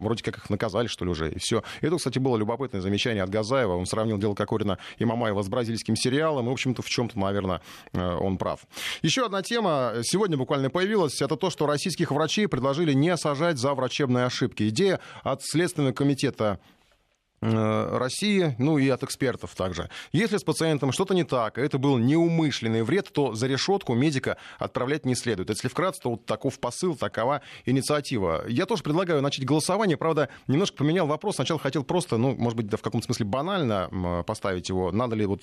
вроде как их наказали, что ли, уже, и все. Это, кстати, было любопытное замечание от Газаева. Он сравнил дело Кокорина и Мамаева с бразильским сериалом, и, в общем-то, в чем-то, наверное, э, он прав. Еще одна тема сегодня буквально появилась. Это то, что российских врачей предложили не сажать за врачебные ошибки. Идея от Следственного комитета Э, России, ну и от экспертов также. Если с пациентом что-то не так, а это был неумышленный вред, то за решетку медика отправлять не следует. Если вкратце, то вот таков посыл, такова инициатива. Я тоже предлагаю начать голосование. Правда, немножко поменял вопрос. Сначала хотел просто, ну, может быть, да, в каком-то смысле банально поставить его. Надо ли вот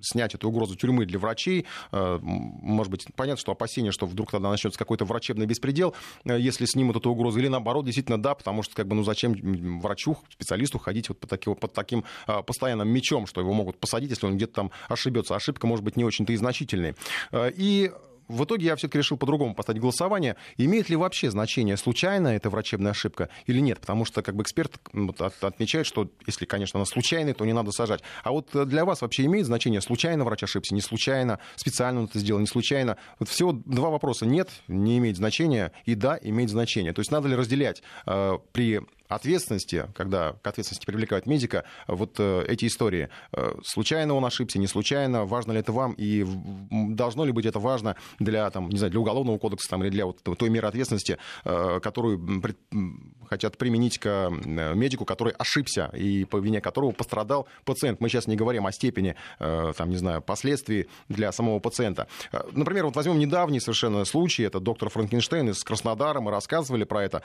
снять эту угрозу тюрьмы для врачей? Э, может быть, понятно, что опасение, что вдруг тогда начнется какой-то врачебный беспредел, э, если снимут эту угрозу. Или наоборот, действительно, да, потому что, как бы, ну, зачем врачу, специалисту ходить вот по таки, под таким а, постоянным мечом, что его могут посадить, если он где-то там ошибется. Ошибка может быть не очень-то и значительной. А, и в итоге я все-таки решил по-другому поставить голосование. Имеет ли вообще значение, случайно это врачебная ошибка или нет? Потому что как бы эксперт отмечает, что если, конечно, она случайная, то не надо сажать. А вот для вас вообще имеет значение, случайно врач ошибся, не случайно, специально он это сделал, не случайно? Вот всего два вопроса. Нет, не имеет значения, и да, имеет значение. То есть надо ли разделять э, при ответственности, когда к ответственности привлекают медика, вот э, эти истории. Э, случайно он ошибся, не случайно, важно ли это вам, и должно ли быть это важно для, там, не знаю, для уголовного кодекса там, или для вот той меры ответственности, э, которую пред, хотят применить к медику, который ошибся и по вине которого пострадал пациент. Мы сейчас не говорим о степени, там, не знаю, последствий для самого пациента. Например, вот возьмем недавний совершенно случай, это доктор Франкенштейн из Краснодара, мы рассказывали про это.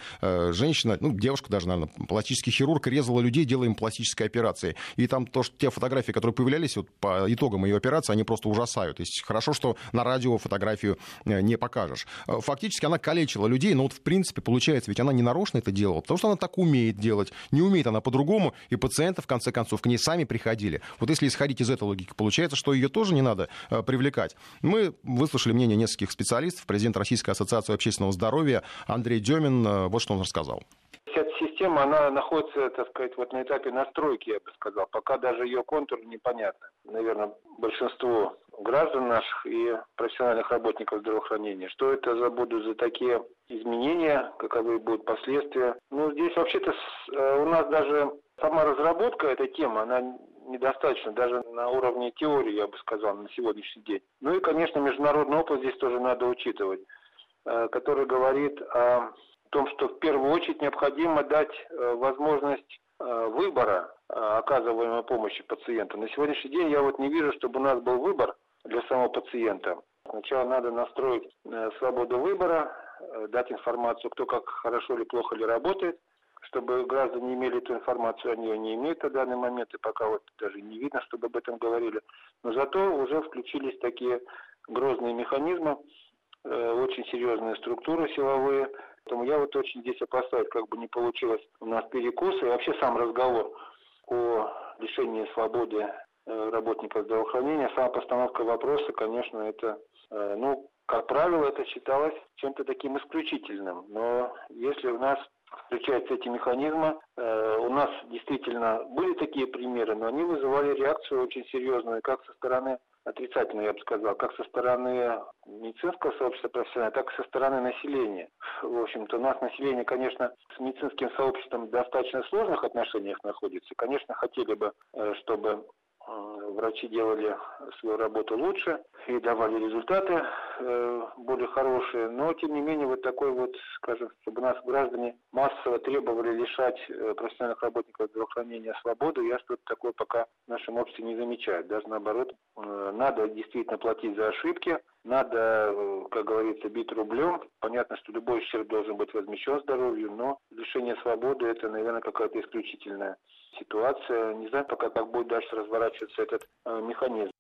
Женщина, ну, девушка даже, наверное, пластический хирург резала людей, делая им пластические операции. И там то, что те фотографии, которые появлялись вот, по итогам ее операции, они просто ужасают. То есть хорошо, что на радио фотографию э, не покажешь. Э, фактически она калечила людей, но вот в принципе получается, ведь она не нарочно это делала, потому что она так умеет делать. Не умеет она по-другому, и пациенты, в конце концов, к ней сами приходили. Вот если исходить из этой логики, получается, что ее тоже не надо э, привлекать. Мы выслушали мнение нескольких специалистов. Президент Российской ассоциации общественного здоровья Андрей Демин, вот что он рассказал. Вся эта система, она находится, так сказать, вот на этапе настройки, я бы сказал. Пока даже ее контур непонятно. Наверное, большинство граждан наших и профессиональных работников здравоохранения. Что это за будут за такие изменения, каковы будут последствия. Ну, здесь вообще-то э, у нас даже сама разработка этой темы, она недостаточно, даже на уровне теории, я бы сказал, на сегодняшний день. Ну и, конечно, международный опыт здесь тоже надо учитывать, э, который говорит о том, что в первую очередь необходимо дать э, возможность э, выбора э, оказываемой помощи пациенту. На сегодняшний день я вот не вижу, чтобы у нас был выбор для самого пациента. Сначала надо настроить свободу выбора, дать информацию, кто как хорошо или плохо ли работает, чтобы граждане имели эту информацию, они ее не имеют на данный момент, и пока вот даже не видно, чтобы об этом говорили. Но зато уже включились такие грозные механизмы, очень серьезные структуры силовые, Поэтому я вот очень здесь опасаюсь, как бы не получилось у нас перекуса. И вообще сам разговор о лишении свободы э, работников здравоохранения, сама постановка вопроса, конечно, это, э, ну, как правило, это считалось чем-то таким исключительным. Но если у нас включаются эти механизмы. Э, у нас действительно были такие примеры, но они вызывали реакцию очень серьезную как со стороны отрицательно, я бы сказал, как со стороны медицинского сообщества профессионального, так и со стороны населения. В общем-то, у нас население, конечно, с медицинским сообществом в достаточно сложных отношениях находится. Конечно, хотели бы, э, чтобы врачи делали свою работу лучше и давали результаты э, более хорошие, но тем не менее вот такой вот, скажем, чтобы нас граждане массово требовали лишать э, профессиональных работников здравоохранения свободы, я что-то такое пока в нашем обществе не замечаю. Даже наоборот, надо действительно платить за ошибки, надо, как говорится, бить рублем. Понятно, что любой ущерб должен быть возмещен здоровью, но лишение свободы это, наверное, какая-то исключительная ситуация. Не знаю пока, как будет дальше разворачиваться этот э, механизм.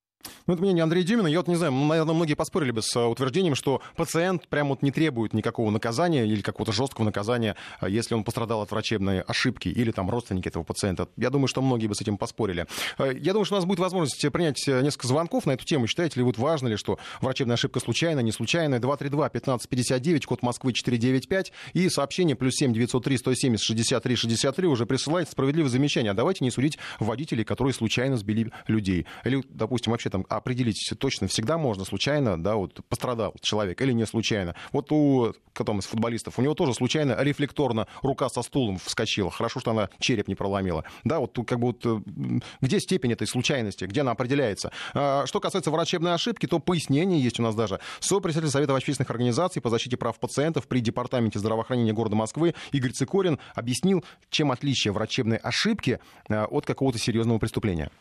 Ну, это мнение Андрея Дюмина. Я вот не знаю, наверное, многие поспорили бы с э, утверждением, что пациент прям вот не требует никакого наказания или какого-то жесткого наказания, э, если он пострадал от врачебной ошибки или там родственники этого пациента. Я думаю, что многие бы с этим поспорили. Э, я думаю, что у нас будет возможность принять несколько звонков на эту тему. Считаете ли, вот важно ли, что врачебная ошибка случайная, не случайная? 232-1559, код Москвы 495 и сообщение плюс 7 903 170 63 63 уже присылает справедливое замечание. А давайте не судить водителей, которые случайно сбили людей. Или, допустим, вообще там определить точно всегда можно, случайно, да, вот пострадал человек или не случайно. Вот у потом из футболистов, у него тоже случайно рефлекторно рука со стулом вскочила. Хорошо, что она череп не проломила. Да, вот как бы вот э, где степень этой случайности, где она определяется. А, что касается врачебной ошибки, то пояснение есть у нас даже. Сопредседатель Совета общественных организаций по защите прав пациентов при Департаменте здравоохранения города Москвы Игорь Цикорин объяснил, чем отличие врачебной ошибки э, от какого-то серьезного преступления.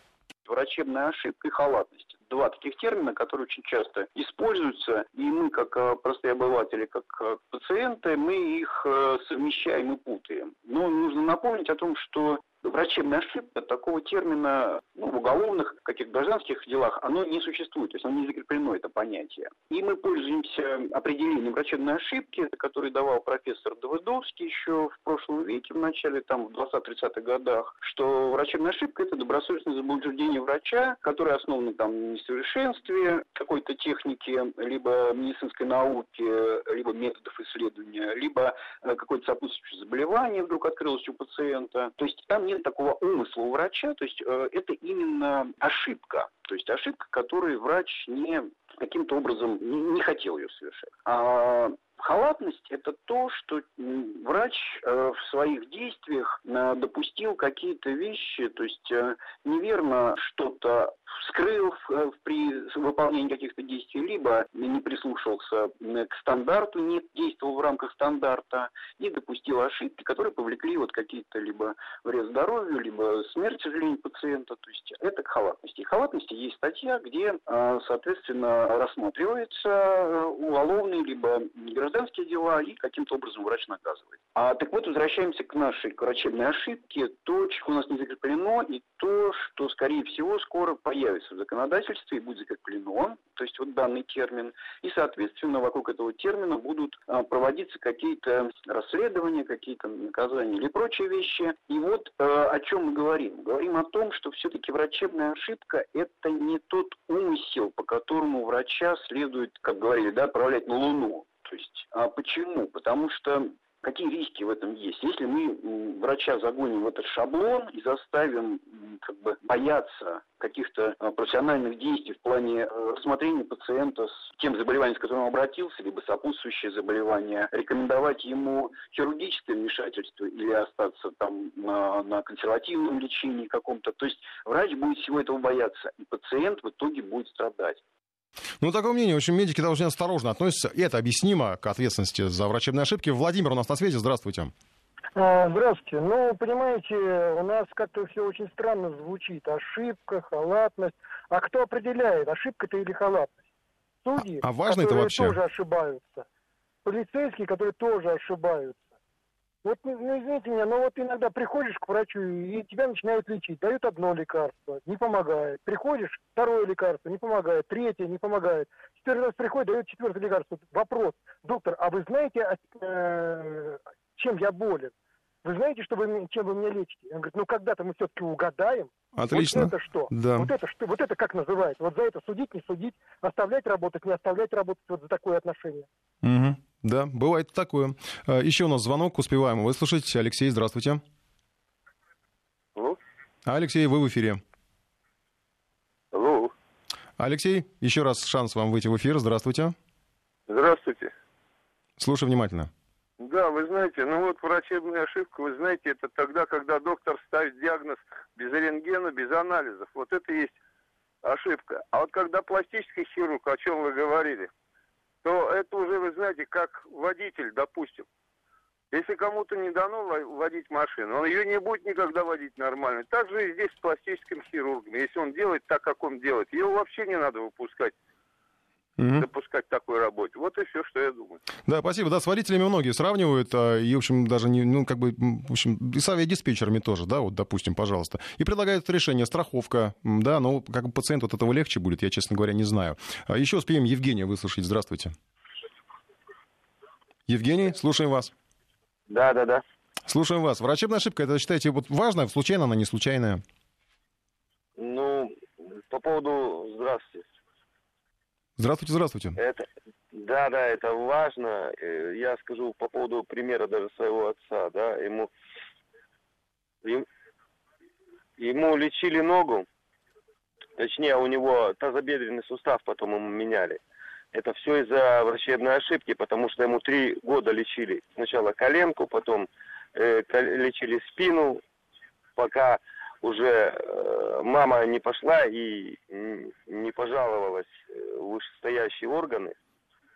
Врачебная ошибка и халатность два таких термина, которые очень часто используются, и мы, как э, простые обыватели, как э, пациенты, мы их э, совмещаем и путаем. Но нужно напомнить о том, что врачебная ошибка, такого термина ну, в уголовных, каких-то гражданских делах, оно не существует, то есть оно не закреплено, это понятие. И мы пользуемся определением врачебной ошибки, которое давал профессор Давыдовский еще в прошлом веке, в начале, там, в 20-30-х годах, что врачебная ошибка – это добросовестное заблуждение врача, которое основано там на несовершенстве какой-то техники, либо медицинской науки, либо методов исследования, либо э, какое-то сопутствующее заболевание вдруг открылось у пациента. То есть там нет такого умысла у врача, то есть э, это именно ошибка. То есть ошибка, которую врач не каким-то образом не, не хотел ее совершать. А халатность – это то, что врач э, в своих действиях э, допустил какие-то вещи, то есть э, неверно что-то вскрыл при выполнении каких-то действий, либо не прислушался к стандарту, не действовал в рамках стандарта и допустил ошибки, которые повлекли вот какие-то либо вред здоровью, либо смерть, к сожалению, пациента. То есть это к халатности. И халатности есть статья, где, соответственно, рассматривается э, уголовные либо гражданские дела и каким-то образом врач наказывает. А так вот, возвращаемся к нашей врачебной ошибке. То, чего у нас не закреплено, и то, что, скорее всего, скоро появится в законодательстве и будет закреплено, то есть вот данный термин, и, соответственно, вокруг этого термина будут а, проводиться какие-то расследования, какие-то наказания или прочие вещи. И вот а, о чем мы говорим. Говорим о том, что все-таки врачебная ошибка – это не тот умысел, по которому врача следует, как говорили, да, отправлять на Луну. То есть, а почему? Потому что какие риски в этом есть? Если мы врача загоним в этот шаблон и заставим как бы бояться каких-то а, профессиональных действий в плане э, рассмотрения пациента с тем заболеванием, с которым он обратился, либо сопутствующее заболевание, рекомендовать ему хирургическое вмешательство или остаться там на, на консервативном лечении каком-то. То есть врач будет всего этого бояться, и пациент в итоге будет страдать. Ну, такое мнение. В общем, медики должны осторожно относиться. И это объяснимо к ответственности за врачебные ошибки. Владимир у нас на связи. Здравствуйте. А, здравствуйте. Ну, понимаете, у нас как-то все очень странно звучит. Ошибка, халатность. А кто определяет, ошибка это или халатность? Судьи, а, а важно которые это вообще? тоже ошибаются. Полицейские, которые тоже ошибаются. Вот, ну, ну, извините меня, но вот иногда приходишь к врачу, и тебя начинают лечить. Дают одно лекарство, не помогает. Приходишь, второе лекарство, не помогает. Третье, не помогает. Четвертый раз приходит, дают четвертое лекарство. Вопрос, доктор, а вы знаете, э, чем я болен? Вы знаете, что вы, чем вы меня лечите? Он говорит, ну когда-то мы все-таки угадаем. Отлично. Вот это что? Да. Вот это что? Вот это как называется? Вот за это судить, не судить, оставлять работать, не оставлять работать вот за такое отношение. Угу. Да, бывает такое. А, Еще у нас звонок, успеваем выслушать. Алексей, здравствуйте. Алло. Алексей, вы в эфире. Алло. Алексей, еще раз шанс вам выйти в эфир. Здравствуйте. Здравствуйте. Слушаю внимательно. Да, вы знаете, ну вот врачебная ошибка, вы знаете, это тогда, когда доктор ставит диагноз без рентгена, без анализов. Вот это есть ошибка. А вот когда пластический хирург, о чем вы говорили, то это уже, вы знаете, как водитель, допустим. Если кому-то не дано водить машину, он ее не будет никогда водить нормально. Так же и здесь с пластическим хирургом. Если он делает так, как он делает, его вообще не надо выпускать угу. допускать такой работе. Вот и все, что я думаю. Да, спасибо. Да, с водителями многие сравнивают, а, и, в общем, даже не, ну, как бы, в общем, и с авиадиспетчерами тоже, да, вот, допустим, пожалуйста. И предлагают решение, страховка, да, но как бы пациенту от этого легче будет, я, честно говоря, не знаю. А Еще успеем Евгения выслушать. Здравствуйте. Евгений, слушаем вас. Да, да, да. Слушаем вас. Врачебная ошибка, это считаете вот важно, случайно она, не случайная? Ну, по поводу... Здравствуйте. Здравствуйте, здравствуйте. Это, да, да, это важно. Э, я скажу по поводу примера даже своего отца, да, ему, ему, ему лечили ногу, точнее, у него тазобедренный сустав потом ему меняли. Это все из-за врачебной ошибки, потому что ему три года лечили. Сначала коленку, потом э, лечили спину, пока уже э, мама не пошла и не пожаловалась э, в вышестоящие органы.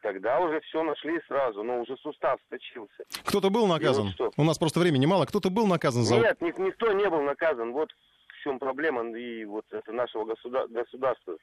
Тогда уже все нашли сразу, но уже сустав сточился. Кто-то был наказан? Вот У нас просто времени мало. Кто-то был наказан за... Нет, никто не был наказан. Вот в чем проблема и вот это нашего государ... государства.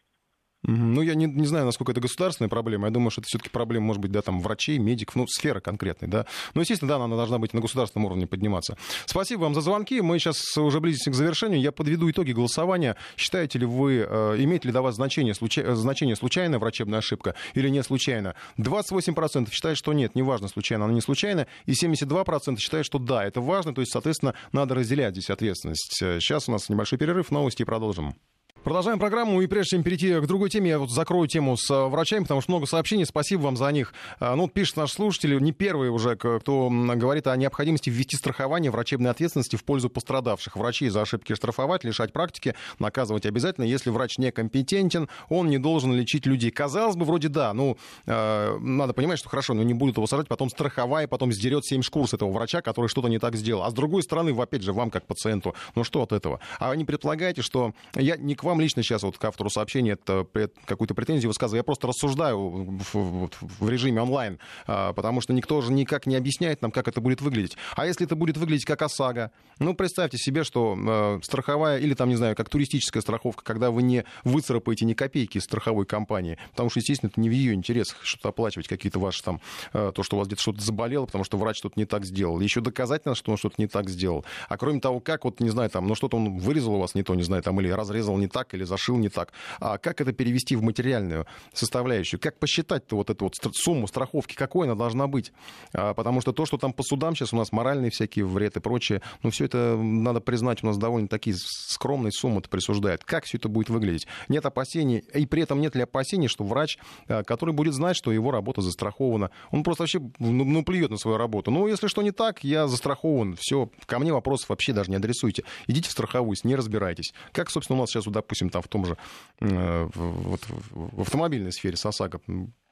Ну, я не, не знаю, насколько это государственная проблема. Я думаю, что это все-таки проблема, может быть, да, там, врачей, медиков, ну, сфера конкретной, да. Но, естественно, да, она должна быть на государственном уровне подниматься. Спасибо вам за звонки. Мы сейчас уже близимся к завершению. Я подведу итоги голосования. Считаете ли вы, э, имеет ли для вас значение, случай, значение случайная врачебная ошибка или не случайно? 28% считают, что нет, неважно, случайно она не случайно, и 72% считают, что да, это важно, то есть, соответственно, надо разделять здесь ответственность. Сейчас у нас небольшой перерыв, новости и продолжим. Продолжаем программу, и прежде чем перейти к другой теме, я вот закрою тему с э, врачами, потому что много сообщений, спасибо вам за них. А, ну, пишет наш слушатель, не первый уже, кто говорит о необходимости ввести страхование врачебной ответственности в пользу пострадавших. Врачей за ошибки штрафовать, лишать практики, наказывать обязательно. Если врач некомпетентен, он не должен лечить людей. Казалось бы, вроде да, ну, э, надо понимать, что хорошо, но не будут его сажать, потом страховая, потом сдерет 7 шкур с этого врача, который что-то не так сделал. А с другой стороны, опять же, вам как пациенту, ну что от этого? А вы не предполагаете, что я не к вам лично сейчас вот к автору сообщения это какую-то претензию высказываю. Я просто рассуждаю в, в, в режиме онлайн, а, потому что никто же никак не объясняет нам, как это будет выглядеть. А если это будет выглядеть как ОСАГО? Ну, представьте себе, что э, страховая или там, не знаю, как туристическая страховка, когда вы не выцарапаете ни копейки из страховой компании, потому что, естественно, это не в ее интересах что-то оплачивать, какие-то ваши там, э, то, что у вас где-то что-то заболело, потому что врач что-то не так сделал. Еще доказать надо, что он что-то не так сделал. А кроме того, как вот, не знаю, там, ну что-то он вырезал у вас не то, не знаю, там, или разрезал не так, или зашил не так. А как это перевести в материальную составляющую? Как посчитать-то вот эту вот сумму страховки? Какой она должна быть? А, потому что то, что там по судам сейчас у нас моральные всякие вред и прочее, ну все это, надо признать, у нас довольно такие скромные суммы присуждают. Как все это будет выглядеть? Нет опасений, и при этом нет ли опасений, что врач, а, который будет знать, что его работа застрахована, он просто вообще ну, ну, плюет на свою работу. Ну, если что не так, я застрахован, все, ко мне вопросов вообще даже не адресуйте. Идите в страховусь, не разбирайтесь. Как, собственно, у нас сейчас, вот, допустим, там в том же Э, вот, в автомобильной сфере с ОСАГО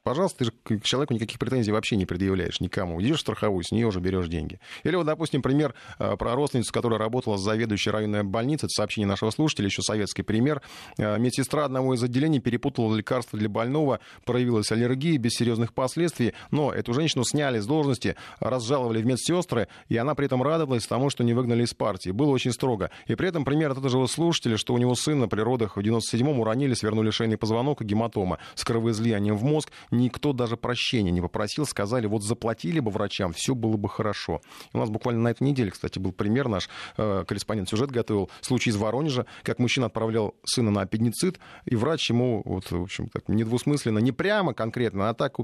Пожалуйста, ты же к человеку никаких претензий вообще не предъявляешь никому. Идешь в страховую, с нее уже берешь деньги. Или вот, допустим, пример э, про родственницу, которая работала с заведующей районной больницы. Это сообщение нашего слушателя, еще советский пример. Э, медсестра одного из отделений перепутала лекарство для больного, проявилась аллергия без серьезных последствий. Но эту женщину сняли с должности, разжаловали в медсестры, и она при этом радовалась тому, что не выгнали из партии. Было очень строго. И при этом пример от этого же слушателя, что у него сына при родах в 97-м уронили, свернули шейный позвонок и гематома с кровоизлиянием в мозг никто даже прощения не попросил, сказали, вот заплатили бы врачам, все было бы хорошо. И у нас буквально на этой неделе, кстати, был пример, наш э, корреспондент сюжет готовил, случай из Воронежа, как мужчина отправлял сына на аппендицит, и врач ему, вот, в общем, так, недвусмысленно, не прямо конкретно, а так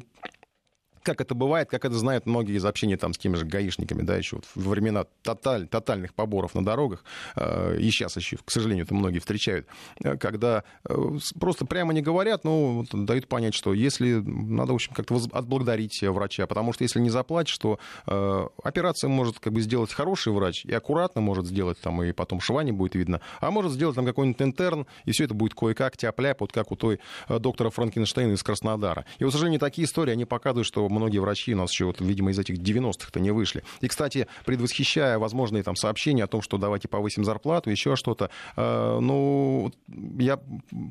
как это бывает, как это знают многие из общения там с теми же гаишниками, да, еще вот во времена тоталь, тотальных поборов на дорогах, э, и сейчас еще, к сожалению, это многие встречают, э, когда э, просто прямо не говорят, но вот, дают понять, что если надо, в общем, как-то отблагодарить врача, потому что если не заплатишь, то э, операция может как бы сделать хороший врач и аккуратно может сделать, там, и потом шва не будет видно, а может сделать там какой-нибудь интерн, и все это будет кое-как тяп-ляп, вот как у той доктора Франкенштейна из Краснодара. И, к сожалению, такие истории, они показывают, что многие врачи у нас еще, вот, видимо, из этих 90-х-то не вышли. И, кстати, предвосхищая возможные там сообщения о том, что давайте повысим зарплату, еще что-то, э, ну, я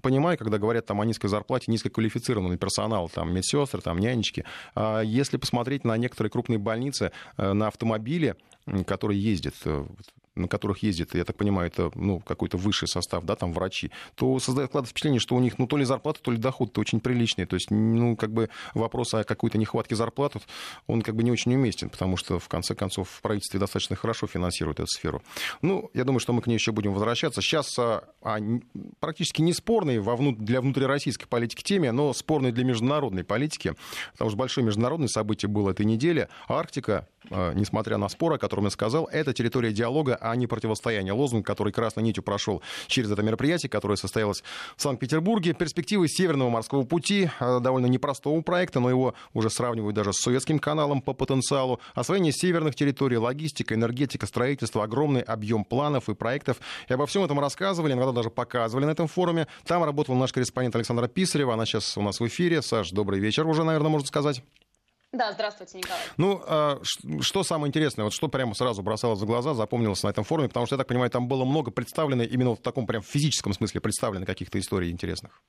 понимаю, когда говорят там о низкой зарплате, низкоквалифицированный персонал, там, медсестры, там, нянечки. А если посмотреть на некоторые крупные больницы, э, на автомобиле, которые ездят э, на которых ездит, я так понимаю, это ну, какой-то высший состав, да, там врачи, то создает складывается впечатление, что у них ну, то ли зарплата, то ли доход-то очень приличный. То есть, ну, как бы вопрос о какой-то нехватке зарплаты, он как бы не очень уместен, потому что, в конце концов, в правительстве достаточно хорошо финансирует эту сферу. Ну, я думаю, что мы к ней еще будем возвращаться. Сейчас а, а, практически не спорный во вну... для внутрироссийской политики теме, но спорный для международной политики, потому что большое международное событие было этой неделе. Арктика, а, несмотря на спор, о котором я сказал, это территория диалога, а не противостояния. Лозунг, который красной нитью прошел через это мероприятие, которое состоялось в Санкт-Петербурге. Перспективы Северного морского пути, а, довольно непростого проекта, но его уже сравнивают даже с Советским каналом по потенциалу. Освоение северных территорий, логистика, энергетика, строительство, огромный объем планов и проектов. И обо всем этом рассказывали, иногда даже показывали на этом форуме. Там работал наш корреспондент Александра Писарева. Она сейчас у нас в эфире. Саш, добрый вечер уже, наверное, можно сказать. Да, здравствуйте, Николай. Ну, а, что самое интересное, вот что прямо сразу бросалось за глаза, запомнилось на этом форуме, потому что, я так понимаю, там было много представлено, именно в таком прям физическом смысле представлено каких-то историй интересных.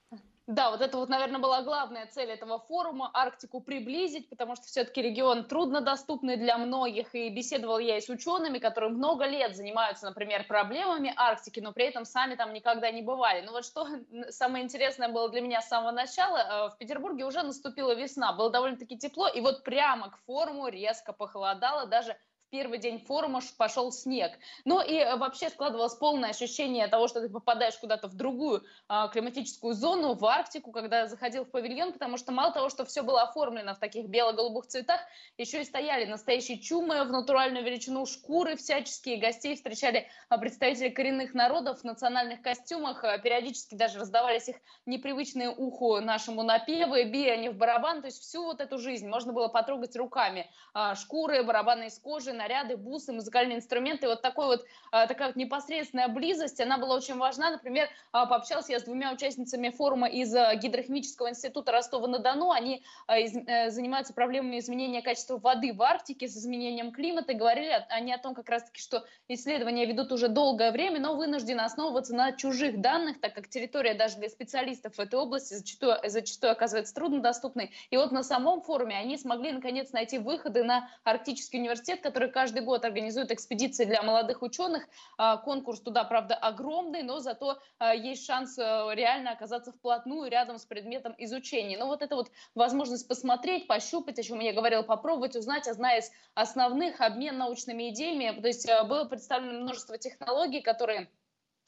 Да, вот это вот, наверное, была главная цель этого форума – Арктику приблизить, потому что все-таки регион труднодоступный для многих. И беседовал я и с учеными, которые много лет занимаются, например, проблемами Арктики, но при этом сами там никогда не бывали. Но вот что *laughs* самое интересное было для меня с самого начала, э, в Петербурге уже наступила весна, было довольно-таки тепло, и вот прямо к форуму резко похолодало, даже первый день форума пошел снег. Ну и э, вообще складывалось полное ощущение того, что ты попадаешь куда-то в другую а, климатическую зону, в Арктику, когда заходил в павильон, потому что мало того, что все было оформлено в таких бело-голубых цветах, еще и стояли настоящие чумы в натуральную величину, шкуры всяческие, гостей встречали а, представители коренных народов в национальных костюмах, а, периодически даже раздавались их непривычные уху нашему напевы, били они в барабан, то есть всю вот эту жизнь можно было потрогать руками. А, шкуры, барабаны из кожи, наряды, бусы, музыкальные инструменты. Вот такой вот, а, такая вот непосредственная близость, она была очень важна. Например, а, пообщался я с двумя участницами форума из а, Гидрохимического института Ростова-на-Дону. Они э, занимаются проблемами изменения качества воды в Арктике с изменением климата. И говорили они о том, как раз-таки, что исследования ведут уже долгое время, но вынуждены основываться на чужих данных, так как территория даже для специалистов в этой области зачастую, зачастую оказывается труднодоступной. И вот на самом форуме они смогли наконец найти выходы на Арктический университет, который который каждый год организует экспедиции для молодых ученых. А, конкурс туда, правда, огромный, но зато а, есть шанс э, реально оказаться вплотную рядом с предметом изучения. Но вот это вот возможность посмотреть, пощупать, о чем я говорила, попробовать узнать, одна из основных обмен научными идеями. То есть э, было представлено множество технологий, которые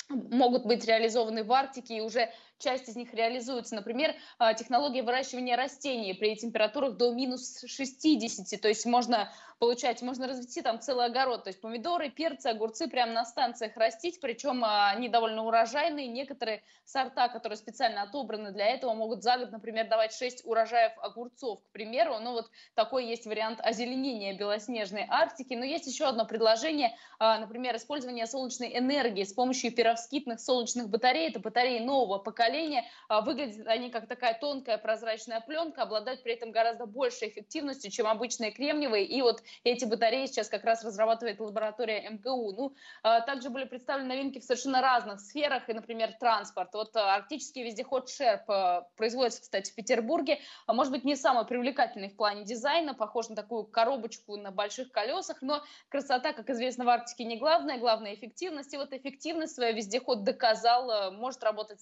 могут быть реализованы в Арктике, и уже часть из них реализуется. Например, а, технология выращивания растений при температурах до минус 60, то есть можно получать, можно развести там целый огород, то есть помидоры, перцы, огурцы прямо на станциях растить, причем а, они довольно урожайные, некоторые сорта, которые специально отобраны для этого, могут за год, например, давать 6 урожаев огурцов, к примеру, ну вот такой есть вариант озеленения белоснежной Арктики, но есть еще одно предложение, а, например, использование солнечной энергии с помощью перовскитных солнечных батарей, это батареи нового поколения, а, выглядят они как такая тонкая прозрачная пленка, обладают при этом гораздо большей эффективностью, чем обычные кремниевые, и вот эти батареи сейчас как раз разрабатывает лаборатория МГУ. Ну, а, также были представлены новинки в совершенно разных сферах, и, например, транспорт. Вот а, арктический вездеход Шерп производится, кстати, в Петербурге. Может быть, не самый привлекательный в плане дизайна, похож на такую коробочку на больших колесах, но красота, как известно, в Арктике не главное, главное эффективность. И вот эффективность свою вездеход доказал, может работать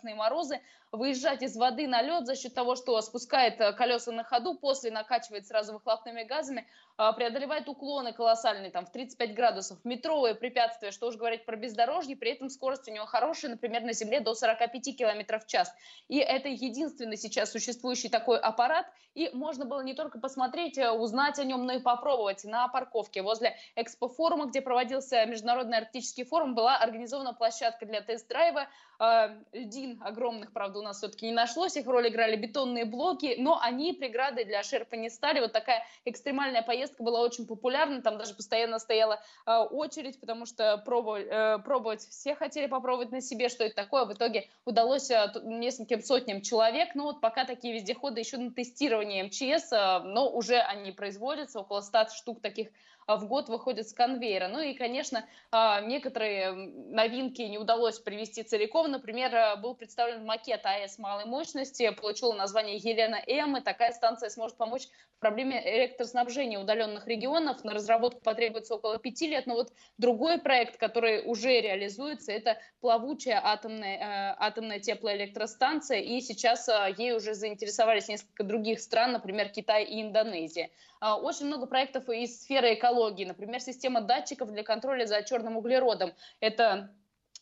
40-градусные морозы, выезжать из воды на лед за счет того, что спускает колеса на ходу, после накачивает сразу выхлопными газами, преодолевает уклоны колоссальные, там, в 35 градусов, метровые препятствия, что уж говорить про бездорожье, при этом скорость у него хорошая, например, на Земле до 45 километров в час. И это единственный сейчас существующий такой аппарат, и можно было не только посмотреть, э, узнать о нем, но и попробовать на парковке возле экспофорума, где проводился Международный арктический форум, была организована площадка для тест-драйва, а, льдин огромных, правда, у нас все-таки не нашлось, их роль играли бетонные блоки, но они преградой для шерпа не стали. Вот такая экстремальная поездка была очень популярна, там даже постоянно стояла а, очередь, потому что пробовать, э, пробовать все хотели попробовать на себе, что это такое. В итоге удалось а, нескольким сотням человек, но вот пока такие вездеходы еще на тестировании МЧС, но уже они производятся, около 100 штук таких а, в год выходят с конвейера. Ну и, конечно, а, некоторые новинки не удалось привести целиком. Например, а, был представлен макет АЭС малой мощности, получил название Елена М. И такая станция сможет помочь в проблеме электроснабжения удаленных регионов. На разработку потребуется около пяти лет. Но вот другой проект, который уже реализуется, это плавучая атомная, атомная теплоэлектростанция. И сейчас ей уже заинтересовались несколько других стран, например, Китай и Индонезия. Очень много проектов из сферы экологии, например, система датчиков для контроля за черным углеродом. Это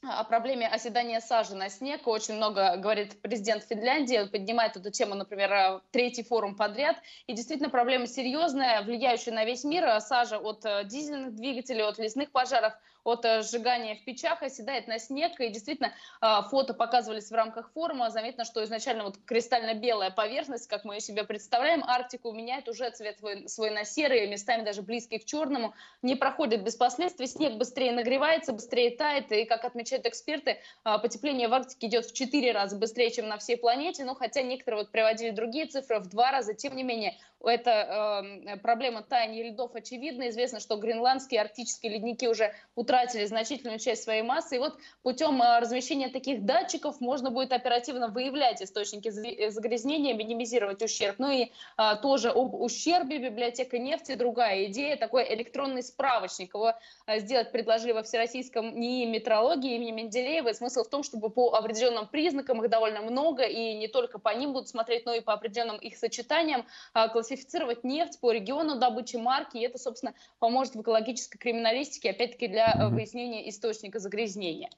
о проблеме оседания сажи на снег. Очень много говорит президент Финляндии, поднимает эту тему, например, третий форум подряд. И действительно проблема серьезная, влияющая на весь мир. Сажа от э, дизельных двигателей, от лесных пожаров – от э, сжигания в печах оседает на снег. И действительно, а, фото показывались в рамках форума. Заметно, что изначально вот кристально-белая поверхность, как мы ее себе представляем, Арктику меняет уже цвет свой, свой на серый, местами даже близкий к черному. Не проходит без последствий. Снег быстрее нагревается, быстрее тает. И, как отмечают эксперты, а, потепление в Арктике идет в 4 раза быстрее, чем на всей планете. Но хотя некоторые вот приводили другие цифры, в 2 раза, тем не менее, это э, проблема таяния льдов очевидна. Известно, что гренландские арктические ледники уже утратили значительную часть своей массы. И вот путем э, размещения таких датчиков можно будет оперативно выявлять источники загрязнения, минимизировать ущерб. Ну и а, тоже об ущербе библиотека нефти. Другая идея, такой электронный справочник. Его а, сделать предложили во Всероссийском НИИ метрологии имени Менделеева. И смысл в том, чтобы по определенным признакам, их довольно много, и не только по ним будут смотреть, но и по определенным их сочетаниям, а, классифицировать нефть по региону добычи марки. И это, собственно, поможет в экологической криминалистике, опять-таки, для mm-hmm. выяснения источника загрязнения.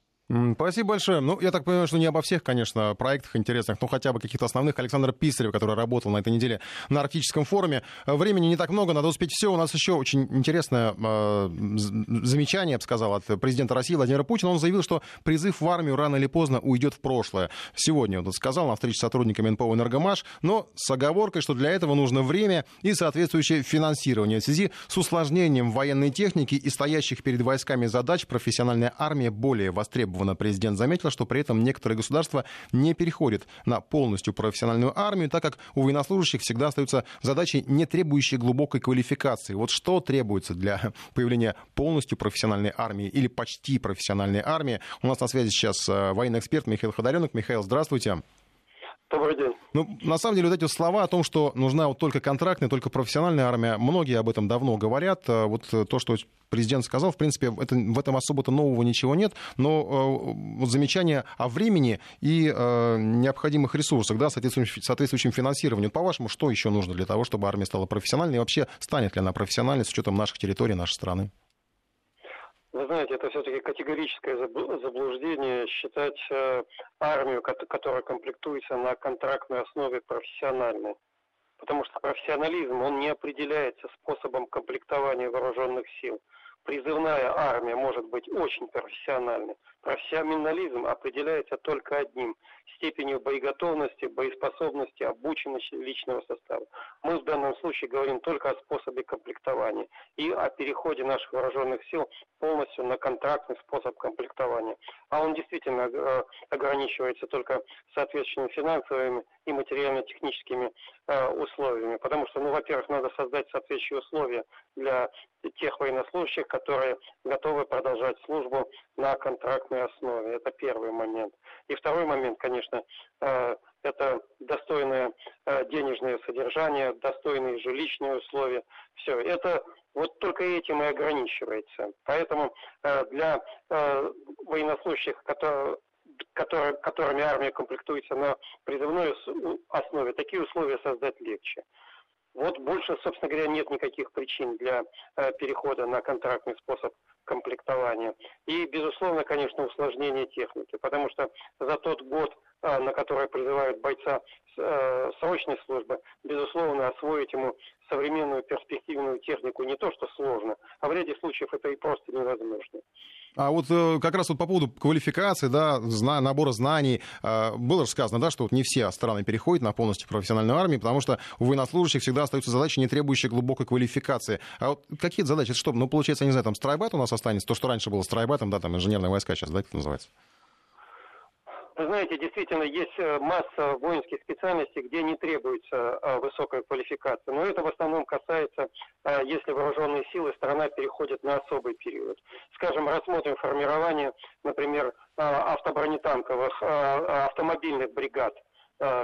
Спасибо большое. Ну, я так понимаю, что не обо всех, конечно, проектах интересных, но хотя бы каких-то основных. Александр Писарев, который работал на этой неделе на Арктическом форуме. Времени не так много, надо успеть все. У нас еще очень интересное э, замечание, я бы сказал, от президента России Владимира Путина. Он заявил, что призыв в армию рано или поздно уйдет в прошлое. Сегодня он сказал на встрече с сотрудниками НПО «Энергомаш», но с оговоркой, что для этого нужно время и соответствующее финансирование. В связи с усложнением военной техники и стоящих перед войсками задач профессиональная армия более востребована востребована. Президент заметил, что при этом некоторые государства не переходят на полностью профессиональную армию, так как у военнослужащих всегда остаются задачи, не требующие глубокой квалификации. Вот что требуется для *laughs* появления полностью профессиональной армии или почти профессиональной армии? У нас на связи сейчас э, военный эксперт Михаил Ходоренок. Михаил, здравствуйте. Добрый день. Ну, на самом деле, вот эти слова о том, что нужна вот только контрактная, только профессиональная армия, многие об этом давно говорят. Э, вот э, то, что президент сказал, в принципе, это, в этом особо-то нового ничего нет, но э, вот замечание о времени и э, необходимых ресурсах, да, соответствующим, соответствующим финансированию. По-вашему, что еще нужно для того, чтобы армия стала профессиональной, и вообще станет ли она профессиональной с учетом наших территорий, нашей страны? Вы знаете, это все-таки категорическое заблуждение считать э, армию, которая комплектуется на контрактной основе профессиональной. Потому что профессионализм, он не определяется способом комплектования вооруженных сил. Призывная армия может быть очень профессиональной. Профессионализм определяется только одним – степенью боеготовности, боеспособности, обученности личного состава. Мы в данном случае говорим только о способе комплектования и о переходе наших вооруженных сил полностью на контрактный способ комплектования. А он действительно э, ограничивается только соответствующими финансовыми и материально-техническими э, условиями. Потому что, ну, во-первых, надо создать соответствующие условия для тех военнослужащих, которые готовы продолжать службу на контрактной основе. Это первый момент. И второй момент, конечно, э, это достойное э, денежное содержание, достойные жилищные условия. Все, это вот только этим и ограничивается. Поэтому э, для военнослужащих, которые которые, которыми армия комплектуется на призывной основе, такие условия создать легче. Вот больше, собственно говоря, нет никаких причин для э, перехода на контрактный способ комплектования. И, безусловно, конечно, усложнение техники, потому что за тот год, э, на который призывают бойца э, срочной службы, безусловно, освоить ему современную перспективную технику не то, что сложно, а в ряде случаев это и просто невозможно. А вот э, как раз вот по поводу квалификации, да, набора знаний, э, было же сказано, да, что вот не все страны переходят на полностью профессиональную армию, потому что у военнослужащих всегда остаются задачи, не требующие глубокой квалификации. А вот какие задачи? Это что? Ну, получается, я не знаю, там страйбат у нас останется, то, что раньше было страйбатом, да, там инженерные войска сейчас, да, это называется? Вы знаете, действительно есть э, масса воинских специальностей, где не требуется э, высокая квалификация. Но это в основном касается, э, если вооруженные силы страна переходит на особый период. Скажем, рассмотрим формирование, например, автобронетанковых, автомобильных бригад –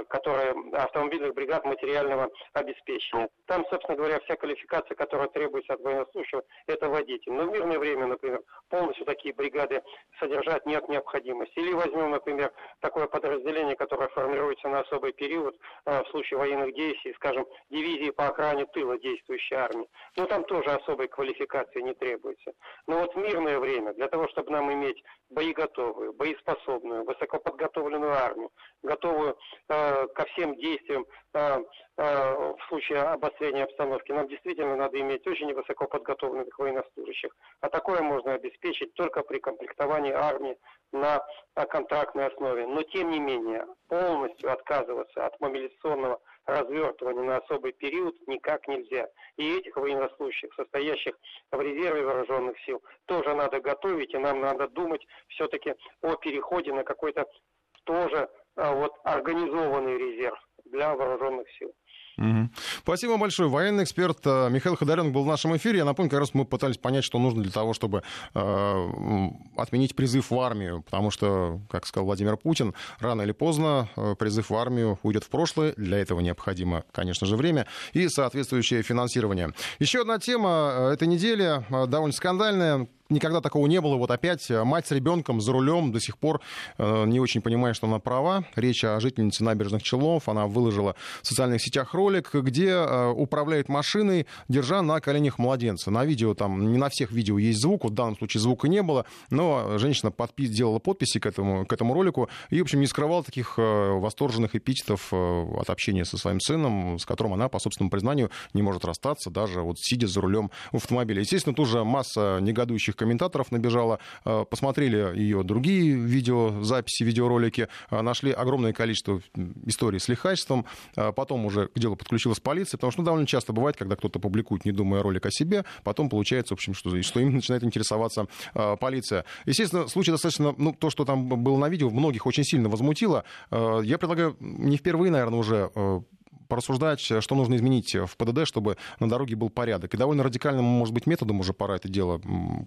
которые автомобильных бригад материального обеспечения. Там, собственно говоря, вся квалификация, которая требуется от военнослужащего, это водитель. Но в мирное время, например, полностью такие бригады содержать нет необходимости. Или возьмем, например, такое подразделение, которое формируется на особый период э, в случае военных действий, скажем, дивизии по охране тыла действующей армии. Но там тоже особой квалификации не требуется. Но вот в мирное время, для того, чтобы нам иметь боеготовую, боеспособную, высокоподготовленную армию, готовую Э, ко всем действиям э, э, в случае обострения обстановки, нам действительно надо иметь очень высоко подготовленных военнослужащих. А такое можно обеспечить только при комплектовании армии на контрактной основе. Но тем не менее, полностью отказываться от мобилизационного развертывания на особый период никак нельзя. И этих военнослужащих, состоящих в резерве вооруженных сил, тоже надо готовить, и нам надо думать все-таки о переходе на какой-то тоже вот организованный резерв для вооруженных сил. Спасибо большое. Военный эксперт э, Михаил Ходоренко был в нашем эфире. Я напомню, как раз мы пытались понять, что нужно для того, чтобы э, отменить призыв в армию. Потому что, как сказал Владимир Путин, рано или поздно э, призыв в армию уйдет в прошлое. Для этого необходимо, конечно же, время и соответствующее финансирование. Еще одна тема этой недели, довольно скандальная никогда такого не было. Вот опять э, мать с ребенком за рулем до сих пор э, не очень понимает, что она права. Речь о жительнице набережных Челнов. Она выложила в социальных сетях ролик, где э, управляет машиной, держа на коленях младенца. На видео там, не на всех видео есть звук, вот в данном случае звука не было, но женщина подпис, делала подписи к этому, к этому ролику и, в общем, не скрывала таких восторженных эпитетов от общения со своим сыном, с которым она, по собственному признанию, не может расстаться, даже вот сидя за рулем автомобиля. Естественно, тут же масса негодующих комментаторов набежало. Э, посмотрели ее другие видеозаписи, видеоролики, э, нашли огромное количество историй с лихачеством. Э, потом уже к делу подключилась полиция, потому что ну, довольно часто бывает, когда кто-то публикует, не думая ролик о себе, потом получается, в общем, что, что им начинает интересоваться полиция. Естественно, случай достаточно, ну, то, что там было на видео, многих очень сильно возмутило. Я предлагаю не впервые, наверное, уже порассуждать, что нужно изменить в ПДД, чтобы на дороге был порядок. И довольно радикальным, может быть, методом уже пора это дело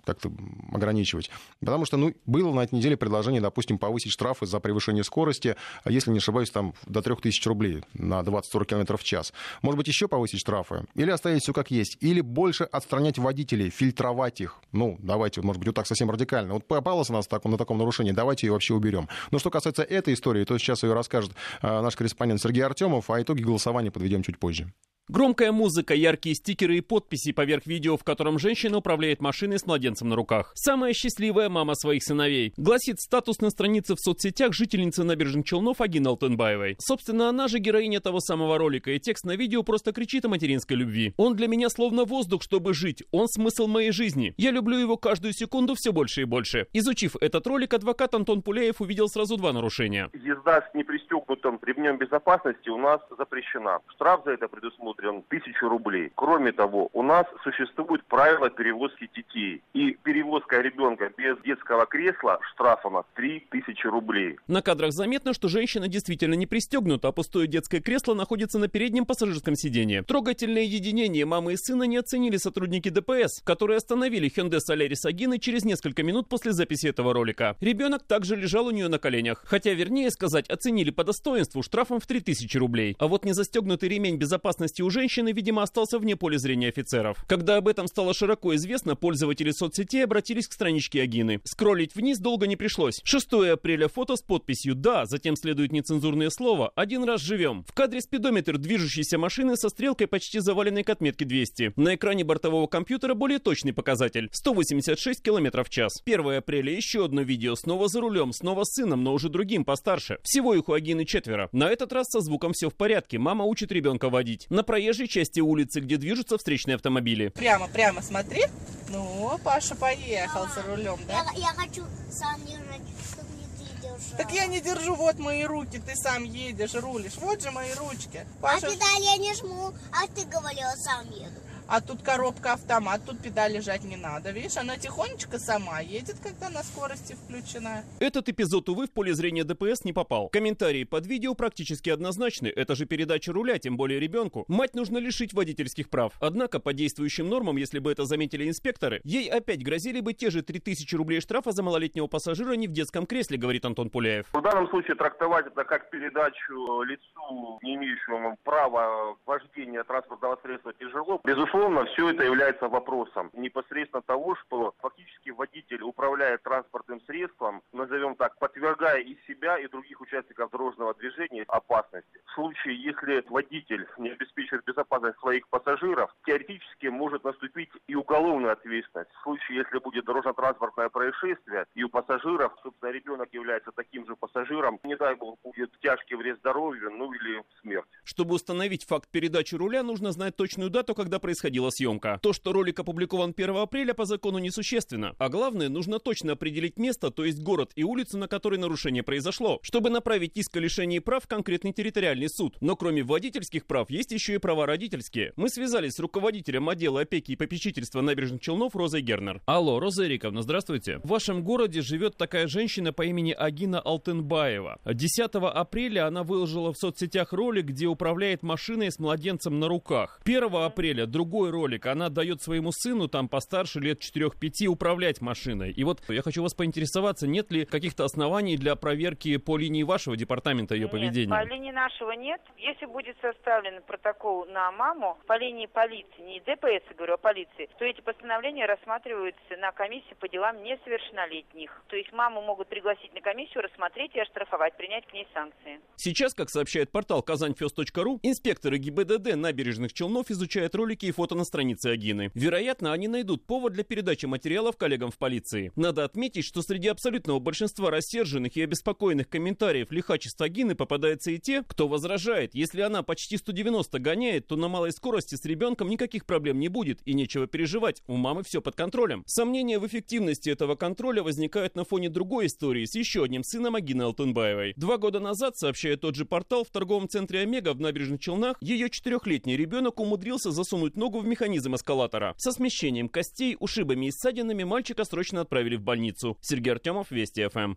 как-то ограничивать. Потому что, ну, было на этой неделе предложение, допустим, повысить штрафы за превышение скорости, если не ошибаюсь, там до 3000 рублей на 20-40 км в час. Может быть, еще повысить штрафы? Или оставить все как есть? Или больше отстранять водителей, фильтровать их? Ну, давайте, может быть, вот так совсем радикально. Вот попалась у нас на таком нарушении, давайте ее вообще уберем. Но что касается этой истории, то сейчас ее расскажет а, наш корреспондент Сергей Артемов, а итоги голосования голосования подведем чуть позже. Громкая музыка, яркие стикеры и подписи поверх видео, в котором женщина управляет машиной с младенцем на руках. Самая счастливая мама своих сыновей. Гласит статус на странице в соцсетях жительницы набережных Челнов Агины Алтенбаевой. Собственно, она же героиня того самого ролика, и текст на видео просто кричит о материнской любви. Он для меня словно воздух, чтобы жить. Он смысл моей жизни. Я люблю его каждую секунду все больше и больше. Изучив этот ролик, адвокат Антон Пуляев увидел сразу два нарушения. Езда с непристегнутым ремнем безопасности у нас запрещена. Штраф за это предусмотрен предусмотрен тысячу рублей. Кроме того, у нас существует правило перевозки детей. И перевозка ребенка без детского кресла штрафана 3000 рублей. На кадрах заметно, что женщина действительно не пристегнута, а пустое детское кресло находится на переднем пассажирском сиденье. Трогательное единение мамы и сына не оценили сотрудники ДПС, которые остановили Hyundai Solaris Агины через несколько минут после записи этого ролика. Ребенок также лежал у нее на коленях. Хотя, вернее сказать, оценили по достоинству штрафом в 3000 рублей. А вот незастегнутый ремень безопасности у женщины, видимо, остался вне поля зрения офицеров. Когда об этом стало широко известно, пользователи соцсетей обратились к страничке Агины. Скроллить вниз долго не пришлось. 6 апреля фото с подписью «Да», затем следует нецензурное слово «Один раз живем». В кадре спидометр движущейся машины со стрелкой почти заваленной к отметке 200. На экране бортового компьютера более точный показатель – 186 км в час. 1 апреля еще одно видео, снова за рулем, снова с сыном, но уже другим, постарше. Всего их у Агины четверо. На этот раз со звуком все в порядке, мама учит ребенка водить. На проезжей части улицы, где движутся встречные автомобили. Прямо, прямо смотри. Ну, Паша поехал за рулем, да? Я, я хочу сам ехать, чтобы не ты держал. Так я не держу, вот мои руки, ты сам едешь, рулишь. Вот же мои ручки. Паша... А педаль я не жму, а ты говорила, сам еду а тут коробка автомат, тут педали жать не надо. Видишь, она тихонечко сама едет, когда на скорости включена. Этот эпизод, увы, в поле зрения ДПС не попал. Комментарии под видео практически однозначны. Это же передача руля, тем более ребенку. Мать нужно лишить водительских прав. Однако, по действующим нормам, если бы это заметили инспекторы, ей опять грозили бы те же 3000 рублей штрафа за малолетнего пассажира не в детском кресле, говорит Антон Пуляев. В данном случае трактовать это как передачу лицу, не имеющему права вождения транспортного средства тяжело. Безусловно, безусловно, все это является вопросом непосредственно того, что фактически водитель управляет транспортным средством, назовем так, подвергая и себя, и других участников дорожного движения опасности. В случае, если водитель не обеспечивает безопасность своих пассажиров, теоретически может наступить и уголовная ответственность. В случае, если будет дорожно-транспортное происшествие, и у пассажиров, собственно, ребенок является таким же пассажиром, не дай бог, будет тяжкий вред здоровью, ну или смерть. Чтобы установить факт передачи руля, нужно знать точную дату, когда происходила происходила съемка. То, что ролик опубликован 1 апреля по закону несущественно. А главное, нужно точно определить место, то есть город и улицу, на которой нарушение произошло, чтобы направить иск о лишении прав в конкретный территориальный суд. Но кроме водительских прав, есть еще и права родительские. Мы связались с руководителем отдела опеки и попечительства набережных Челнов Розой Гернер. Алло, Роза Эриковна, здравствуйте. В вашем городе живет такая женщина по имени Агина Алтенбаева. 10 апреля она выложила в соцсетях ролик, где управляет машиной с младенцем на руках. 1 апреля другой ролик. Она дает своему сыну, там постарше, лет 4-5, управлять машиной. И вот я хочу вас поинтересоваться, нет ли каких-то оснований для проверки по линии вашего департамента ее нет, поведения? по линии нашего нет. Если будет составлен протокол на маму по линии полиции, не ДПС, говорю, а полиции, то эти постановления рассматриваются на комиссии по делам несовершеннолетних. То есть маму могут пригласить на комиссию, рассмотреть и оштрафовать, принять к ней санкции. Сейчас, как сообщает портал казаньфест.ру, инспекторы ГИБДД набережных Челнов изучают ролики и фото на странице Агины. Вероятно, они найдут повод для передачи материалов коллегам в полиции. Надо отметить, что среди абсолютного большинства рассерженных и обеспокоенных комментариев лихачества Агины попадаются и те, кто возражает. Если она почти 190 гоняет, то на малой скорости с ребенком никаких проблем не будет и нечего переживать. У мамы все под контролем. Сомнения в эффективности этого контроля возникают на фоне другой истории с еще одним сыном Агины Алтунбаевой. Два года назад, сообщает тот же портал, в торговом центре Омега в набережных Челнах ее четырехлетний ребенок умудрился засунуть ногу в механизм эскалатора. Со смещением костей, ушибами и ссадинами мальчика срочно отправили в больницу. Сергей Артемов, Вести ФМ.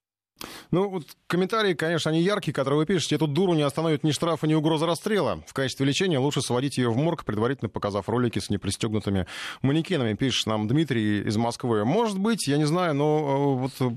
Ну, вот комментарии, конечно, они яркие, которые вы пишете. Эту дуру не остановит ни штрафа, ни угроза расстрела. В качестве лечения лучше сводить ее в морг, предварительно показав ролики с непристегнутыми манекенами, пишет нам Дмитрий из Москвы. Может быть, я не знаю, но э, вот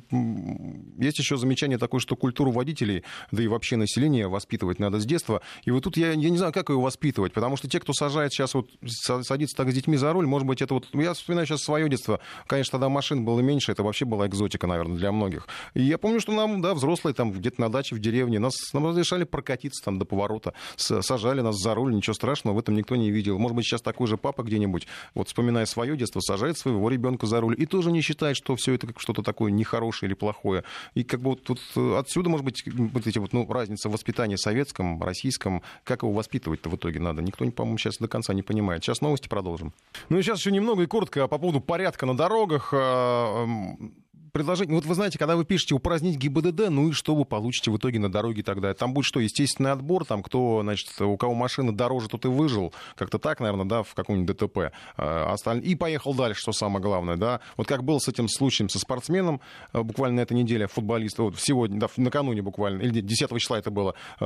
есть еще замечание такое, что культуру водителей, да и вообще населения воспитывать надо с детства. И вот тут я, я не знаю, как ее воспитывать, потому что те, кто сажает сейчас вот, садится так с детьми за руль, может быть, это вот... Я вспоминаю сейчас свое детство. Конечно, тогда машин было меньше, это вообще была экзотика, наверное, для многих. И я помню, что нам, да, взрослые там где-то на даче в деревне, нас нам разрешали прокатиться там до поворота, сажали нас за руль, ничего страшного в этом никто не видел. Может быть, сейчас такой же папа где-нибудь, вот вспоминая свое детство, сажает своего ребенка за руль и тоже не считает, что все это как что-то такое нехорошее или плохое. И как бы вот, вот отсюда, может быть, вот эти вот, ну, разница в воспитании советском, российском, как его воспитывать-то в итоге надо. Никто, по-моему, сейчас до конца не понимает. Сейчас новости продолжим. Ну и сейчас еще немного и коротко по поводу порядка на дорогах а, предложение. Вот вы знаете, когда вы пишете упразднить ГИБДД, ну и что вы получите в итоге на дороге тогда? Там будет что, естественный отбор, там кто, значит, у кого машина дороже, тот и выжил. Как-то так, наверное, да, в каком-нибудь ДТП. А, и поехал дальше, что самое главное, да. Вот как было с этим случаем со спортсменом, а, буквально на этой неделе, футболист, вот сегодня, да, накануне буквально, или 10 числа это было, э,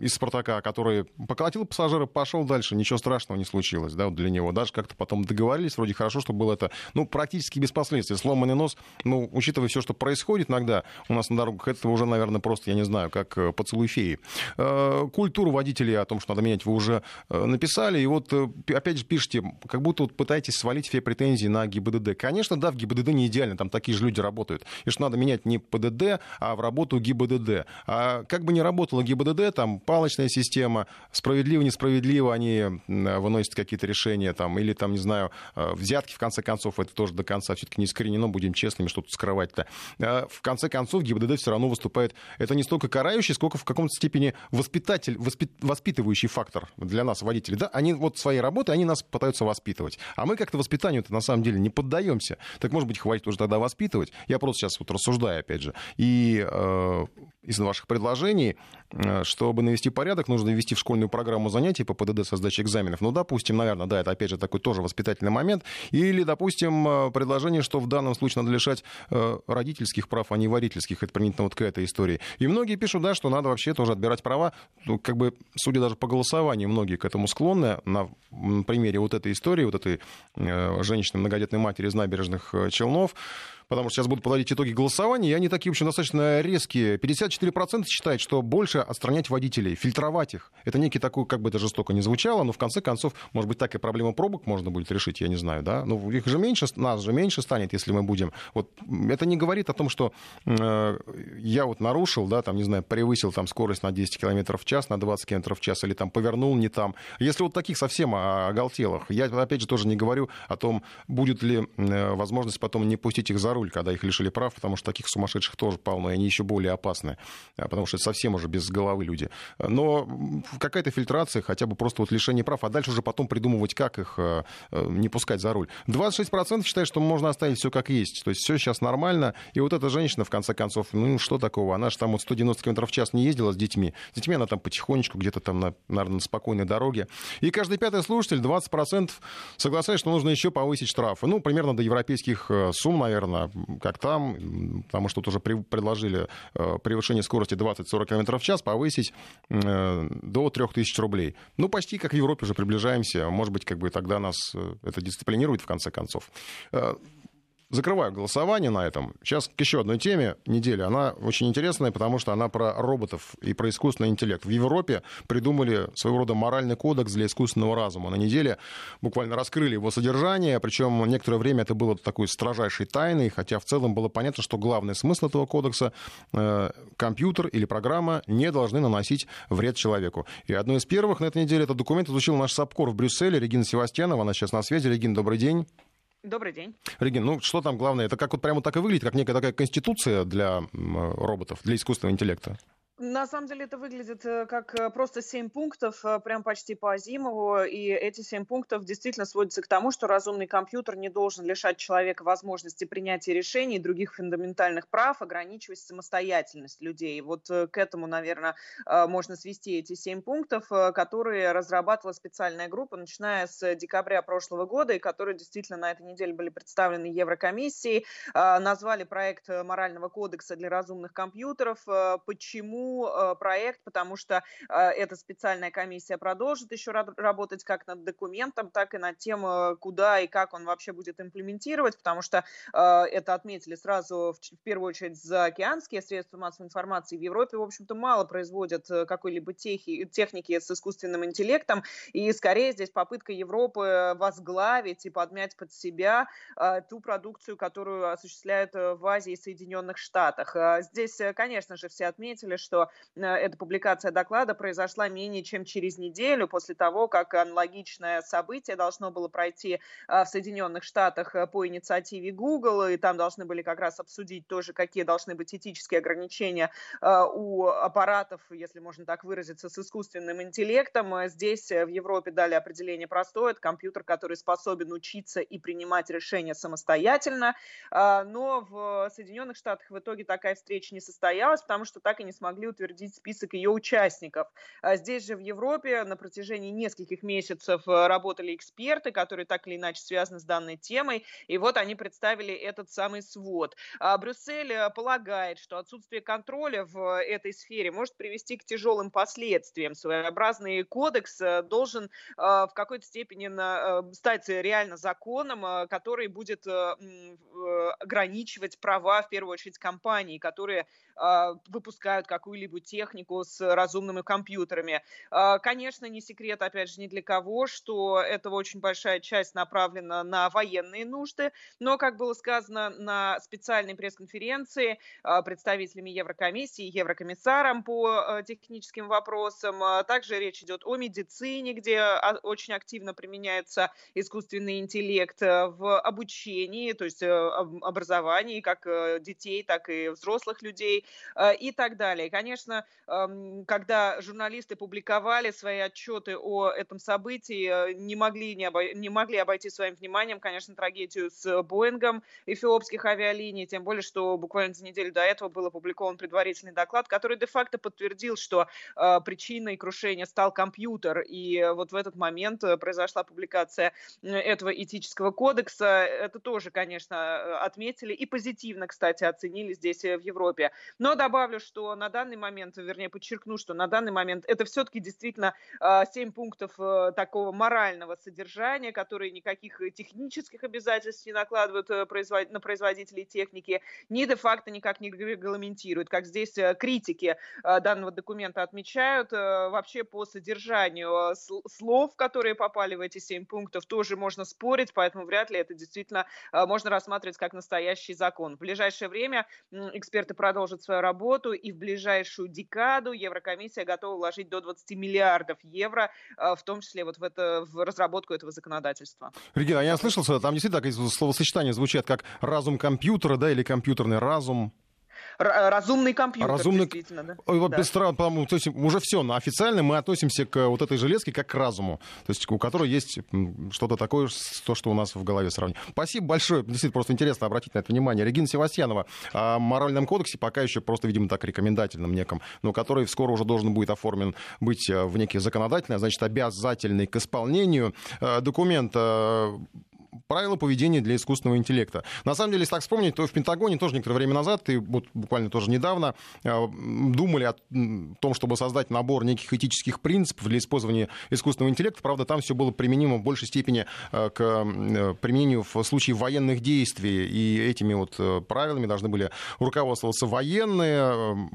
из «Спартака», который поколотил пассажира, пошел дальше, ничего страшного не случилось, да, вот для него. Даже как-то потом договорились, вроде хорошо, что было это, ну, практически без последствий. Сломанный нос ну, учитывая все, что происходит иногда у нас на дорогах, это уже, наверное, просто, я не знаю, как э, поцелуй феи. Э, культуру водителей о том, что надо менять, вы уже э, написали. И вот, опять же, пишите, как будто вот пытаетесь свалить все претензии на ГИБДД. Конечно, да, в ГИБДД не идеально, там такие же люди работают. И что надо менять не ПДД, а в работу ГИБДД. А как бы ни работала ГИБДД, там палочная система, справедливо, несправедливо они выносят какие-то решения, там, или там, не знаю, взятки, в конце концов, это тоже до конца все-таки не искоренено, будем честными, что тут скрывать-то. А, в конце концов, ГИБДД все равно выступает, это не столько карающий, сколько в каком-то степени воспитатель, воспит, воспитывающий фактор для нас, водителей. Да? Они вот своей работой, они нас пытаются воспитывать. А мы как-то воспитанию-то на самом деле не поддаемся. Так, может быть, хватит уже тогда воспитывать. Я просто сейчас вот рассуждаю, опять же. И э, из ваших предложений, э, чтобы навести порядок, нужно ввести в школьную программу занятий по ПДД со сдачей экзаменов. Ну, допустим, наверное, да, это опять же такой тоже воспитательный момент. Или, допустим, э, предложение, что в данном случае надо лишать э, родительских прав, а не водительских. Это применительно вот к этой истории. И многие пишут, да, что надо вообще тоже отбирать права. Ну, как бы, судя даже по голосованию, многие к этому склонны. На примере вот этой истории, вот этой женщины, многодетной матери из набережных Челнов, потому что сейчас будут подводить итоги голосования, и они такие, в общем, достаточно резкие. 54% считают, что больше отстранять водителей, фильтровать их. Это некий такой, как бы это жестоко не звучало, но в конце концов, может быть, так и проблема пробок можно будет решить, я не знаю, да? Ну, их же меньше, нас же меньше станет, если мы будем... Вот это не говорит о том, что э, я вот нарушил, да, там, не знаю, превысил там скорость на 10 км в час, на 20 км в час, или там повернул не там. Если вот таких совсем оголтелых, я, опять же, тоже не говорю о том, будет ли э, возможность потом не пустить их за руль, когда их лишили прав, потому что таких сумасшедших тоже полно, и они еще более опасны, а, потому что это совсем уже без головы люди. Но какая-то фильтрация, хотя бы просто вот лишение прав, а дальше уже потом придумывать, как их э, э, не пускать за руль. 26% считают, что можно оставить все как есть, то есть все сейчас нормально, и вот эта женщина, в конце концов, ну что такого, она же там вот 190 км в час не ездила с детьми, с детьми она там потихонечку где-то там, на, наверное, на спокойной дороге. И каждый пятый слушатель, 20% соглашается, что нужно еще повысить штрафы. Ну, примерно до европейских э, сумм, наверное, как там, потому что тут уже предложили превышение скорости 20-40 км в час повысить до 3000 рублей. Ну, почти как в Европе уже приближаемся. Может быть, как бы тогда нас это дисциплинирует в конце концов. Закрываю голосование на этом. Сейчас к еще одной теме недели. Она очень интересная, потому что она про роботов и про искусственный интеллект. В Европе придумали своего рода моральный кодекс для искусственного разума. На неделе буквально раскрыли его содержание, причем некоторое время это было такой строжайшей тайной, хотя в целом было понятно, что главный смысл этого кодекса э, компьютер или программа не должны наносить вред человеку. И одно из первых на этой неделе этот документ изучил наш САПКОР в Брюсселе, Регина Севастьянова, она сейчас на связи. Регина, добрый день. Добрый день. Регин, ну что там главное? Это как вот прямо так и выглядит, как некая такая конституция для роботов, для искусственного интеллекта? На самом деле это выглядит э, как э, просто семь пунктов, э, прям почти по Азимову, и эти семь пунктов действительно сводятся к тому, что разумный компьютер не должен лишать человека возможности принятия решений других фундаментальных прав, ограничивать самостоятельность людей. Вот к этому, наверное, можно свести эти семь пунктов, которые разрабатывала специальная группа, начиная с декабря прошлого года, и которые действительно на этой неделе были представлены Еврокомиссией, назвали проект морального кодекса для разумных компьютеров. Почему Э, проект, потому что э, эта специальная комиссия продолжит еще работать как над документом, так и над тем, э, куда и как он вообще будет имплементировать, потому что это отметили сразу в первую очередь заокеанские средства массовой информации в Европе, в общем-то, мало производят какой-либо техники с искусственным интеллектом, и скорее здесь попытка Европы возглавить и подмять под себя ту продукцию, которую осуществляют в Азии и Соединенных Штатах. Здесь, конечно же, все отметили, что что э, эта публикация доклада произошла менее чем через неделю после того, как аналогичное событие должно было пройти э, в Соединенных Штатах э, по инициативе Google, и там должны были как раз обсудить тоже, какие должны быть этические ограничения у аппаратов, если можно так выразиться, с искусственным интеллектом. Здесь в Европе дали определение простое, это компьютер, который способен учиться и принимать решения самостоятельно, но в Соединенных Штатах в итоге такая встреча не состоялась, потому что так и не смогли утвердить список ее участников. А здесь же в Европе на протяжении нескольких месяцев э, работали эксперты, которые так или иначе связаны с данной темой, и вот они представили этот самый свод. А Брюссель э, полагает, что отсутствие контроля в этой сфере может привести к тяжелым последствиям. Своеобразный кодекс э, должен в какой-то степени стать реально законом, который будет ограничивать права, в первую очередь, компаний, которые выпускают какую какую-либо технику с разумными компьютерами. А, конечно, не секрет, опять же, ни для кого, что это очень большая часть направлена на военные нужды, но, как было сказано на специальной пресс-конференции а, представителями Еврокомиссии Еврокомиссаром по а, техническим вопросам, также речь идет о медицине, где очень активно применяется искусственный интеллект в обучении, то есть образовании как детей, так и взрослых людей и так далее. Конечно, конечно, когда журналисты публиковали свои отчеты о этом событии, э, не могли, не, обо... не могли обойти своим вниманием, конечно, трагедию с Боингом эфиопских авиалиний, тем более, что буквально за неделю до этого был опубликован предварительный доклад, который де-факто подтвердил, что э, причиной крушения стал компьютер, и вот в этот момент э, произошла публикация этого этического кодекса. Это тоже, конечно, отметили и позитивно, кстати, оценили здесь в Европе. Но добавлю, что на данный момент, вернее, подчеркну, что на данный момент это все-таки действительно а, семь пунктов э, такого морального содержания, которые никаких технических обязательств не накладывают э, на производителей техники, ни де-факто никак не регламентируют. Как здесь э, критики данного документа отмечают, вообще по содержанию слов, которые попали в эти семь пунктов, тоже можно спорить, поэтому вряд ли это действительно можно рассматривать как настоящий закон. В ближайшее время эксперты продолжат свою работу, и в ближайшее ближайшую декаду Еврокомиссия готова вложить до 20 миллиардов евро, э, в том числе вот в, это, в разработку этого законодательства. Регина, я слышал, там действительно такие словосочетания звучат, как разум компьютера, да, или компьютерный разум. Э, разумный компьютер, разумный... действительно, да. Ой, вот да. без по-моему, то есть уже все, но официально мы относимся к вот этой железке как к разуму, то есть у которой есть что-то такое, то, что у нас в голове сравнить. Спасибо большое, действительно просто интересно обратить на это внимание. Регина Севастьянова о моральном кодексе пока еще просто, видимо, так рекомендательном неком, но который скоро уже должен будет оформлен быть э, в некий законодательный, а значит, обязательный к исполнению. Э, документ правила поведения для искусственного интеллекта. На самом деле, если так вспомнить, то в Пентагоне тоже некоторое время назад, и вот буквально тоже недавно, думали о том, чтобы создать набор неких этических принципов для использования искусственного интеллекта. Правда, там все было применимо в большей степени к применению в случае военных действий. И этими вот правилами должны были руководствоваться военные,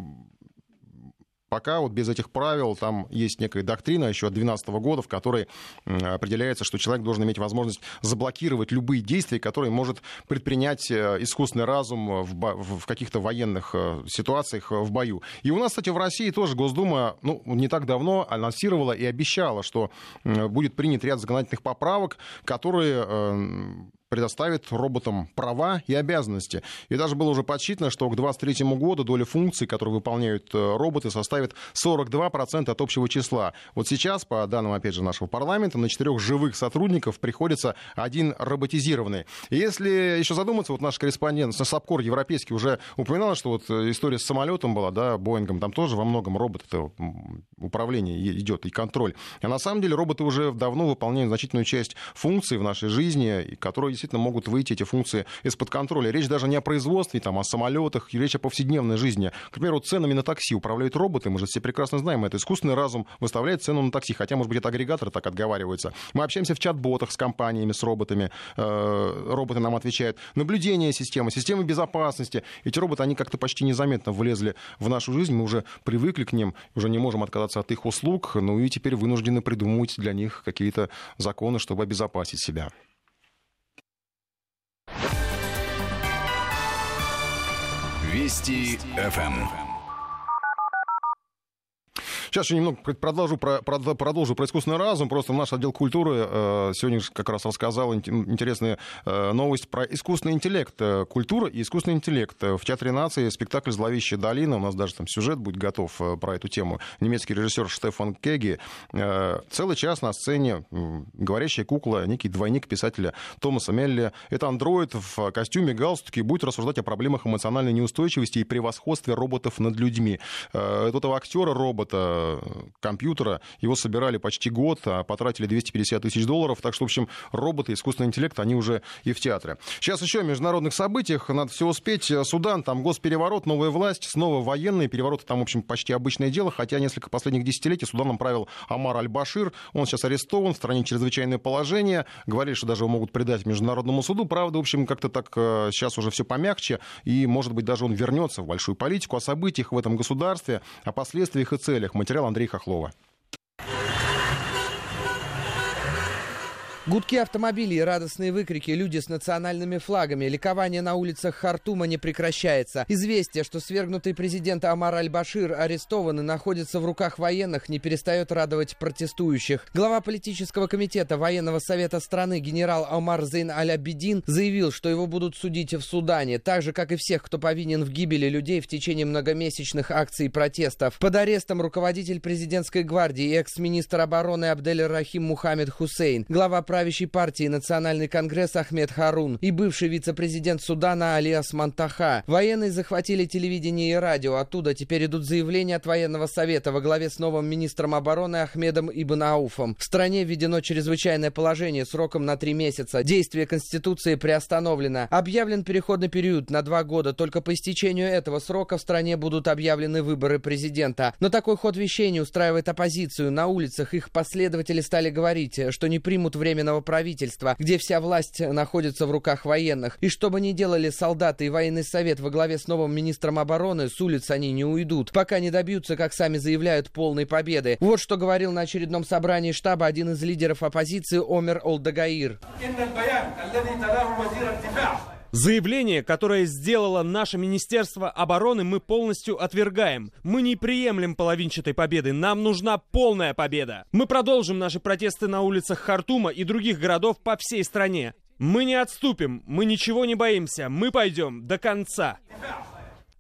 Пока вот без этих правил там есть некая доктрина еще от 2012 года, в которой определяется, что человек должен иметь возможность заблокировать любые действия, которые может предпринять э, искусственный разум в, в каких-то военных э, ситуациях в бою. И у нас, кстати, в России тоже Госдума ну, не так давно анонсировала и обещала, что будет принят ряд законодательных поправок, которые э, предоставит роботам права и обязанности. И даже было уже подсчитано, что к 2023 году доля функций, которые выполняют э, роботы, составит 42% от общего числа. Вот сейчас, по данным, опять же, нашего парламента, на четырех живых сотрудников приходится один роботизированный. Если еще задуматься, вот наш корреспондент Сапкор европейский уже упоминал, что вот э, история с самолетом была, да, Боингом, там тоже во многом робот это управление идет и контроль. А на самом деле роботы уже давно выполняют значительную часть функций в нашей жизни, которые действительно могут выйти эти функции из-под контроля. Речь даже не о производстве, там, о самолетах, речь о повседневной жизни. К примеру, ценами на такси управляют роботы, мы же все прекрасно знаем это. Искусственный разум выставляет цену на такси, хотя, может быть, это агрегаторы так отговариваются. Мы общаемся в чат-ботах с компаниями, с роботами. Э, роботы нам отвечают. Наблюдение системы, системы безопасности. Эти роботы, они как-то почти незаметно влезли в нашу жизнь, мы уже привыкли к ним, уже не можем отказаться от их услуг, ну и теперь вынуждены придумывать для них какие-то законы, чтобы обезопасить себя. Вести ФМ. Сейчас еще немного продолжу про, продолжу про искусственный разум. Просто наш отдел культуры э, сегодня как раз рассказал интересную э, новость про искусственный интеллект. Э, культура и искусственный интеллект. В Театре нации спектакль «Зловещая долина». У нас даже там сюжет будет готов про эту тему. Немецкий режиссер Штефан Кеги. Целый час на сцене говорящая кукла, некий двойник писателя Томаса Мелли. Это андроид в костюме, галстуке будет рассуждать о проблемах эмоциональной неустойчивости и превосходстве роботов над людьми. Этого актера робота компьютера. Его собирали почти год, а потратили 250 тысяч долларов. Так что, в общем, роботы, искусственный интеллект, они уже и в театре. Сейчас еще о международных событиях. Надо все успеть. Судан, там госпереворот, новая власть, снова военные. Перевороты там, в общем, почти обычное дело. Хотя несколько последних десятилетий Суданом правил Амар Аль-Башир. Он сейчас арестован, в стране чрезвычайное положение. Говорили, что даже его могут предать Международному суду. Правда, в общем, как-то так э, сейчас уже все помягче. И, может быть, даже он вернется в большую политику. О событиях в этом государстве, о последствиях и целях. Материал материал Андрея Хохлова. Гудки автомобилей, радостные выкрики, люди с национальными флагами, ликование на улицах Хартума не прекращается. Известие, что свергнутый президент Амар Аль-Башир арестован и находится в руках военных, не перестает радовать протестующих. Глава политического комитета военного совета страны генерал Амар Зейн Аль-Абидин заявил, что его будут судить в Судане, так же, как и всех, кто повинен в гибели людей в течение многомесячных акций протестов. Под арестом руководитель президентской гвардии и экс-министр обороны Абдель Рахим Мухаммед Хусейн, глава правящей партии Национальный конгресс Ахмед Харун и бывший вице-президент Судана Алиас Мантаха. Военные захватили телевидение и радио. Оттуда теперь идут заявления от военного совета во главе с новым министром обороны Ахмедом Ибн Ауфом. В стране введено чрезвычайное положение сроком на три месяца. Действие Конституции приостановлено. Объявлен переходный период на два года. Только по истечению этого срока в стране будут объявлены выборы президента. Но такой ход вещей не устраивает оппозицию. На улицах их последователи стали говорить, что не примут время временного правительства, где вся власть находится в руках военных. И что бы ни делали солдаты и военный совет во главе с новым министром обороны, с улиц они не уйдут, пока не добьются, как сами заявляют, полной победы. Вот что говорил на очередном собрании штаба один из лидеров оппозиции Омер Олдагаир. Заявление, которое сделало наше Министерство обороны, мы полностью отвергаем. Мы не приемлем половинчатой победы. Нам нужна полная победа. Мы продолжим наши протесты на улицах Хартума и других городов по всей стране. Мы не отступим, мы ничего не боимся, мы пойдем до конца.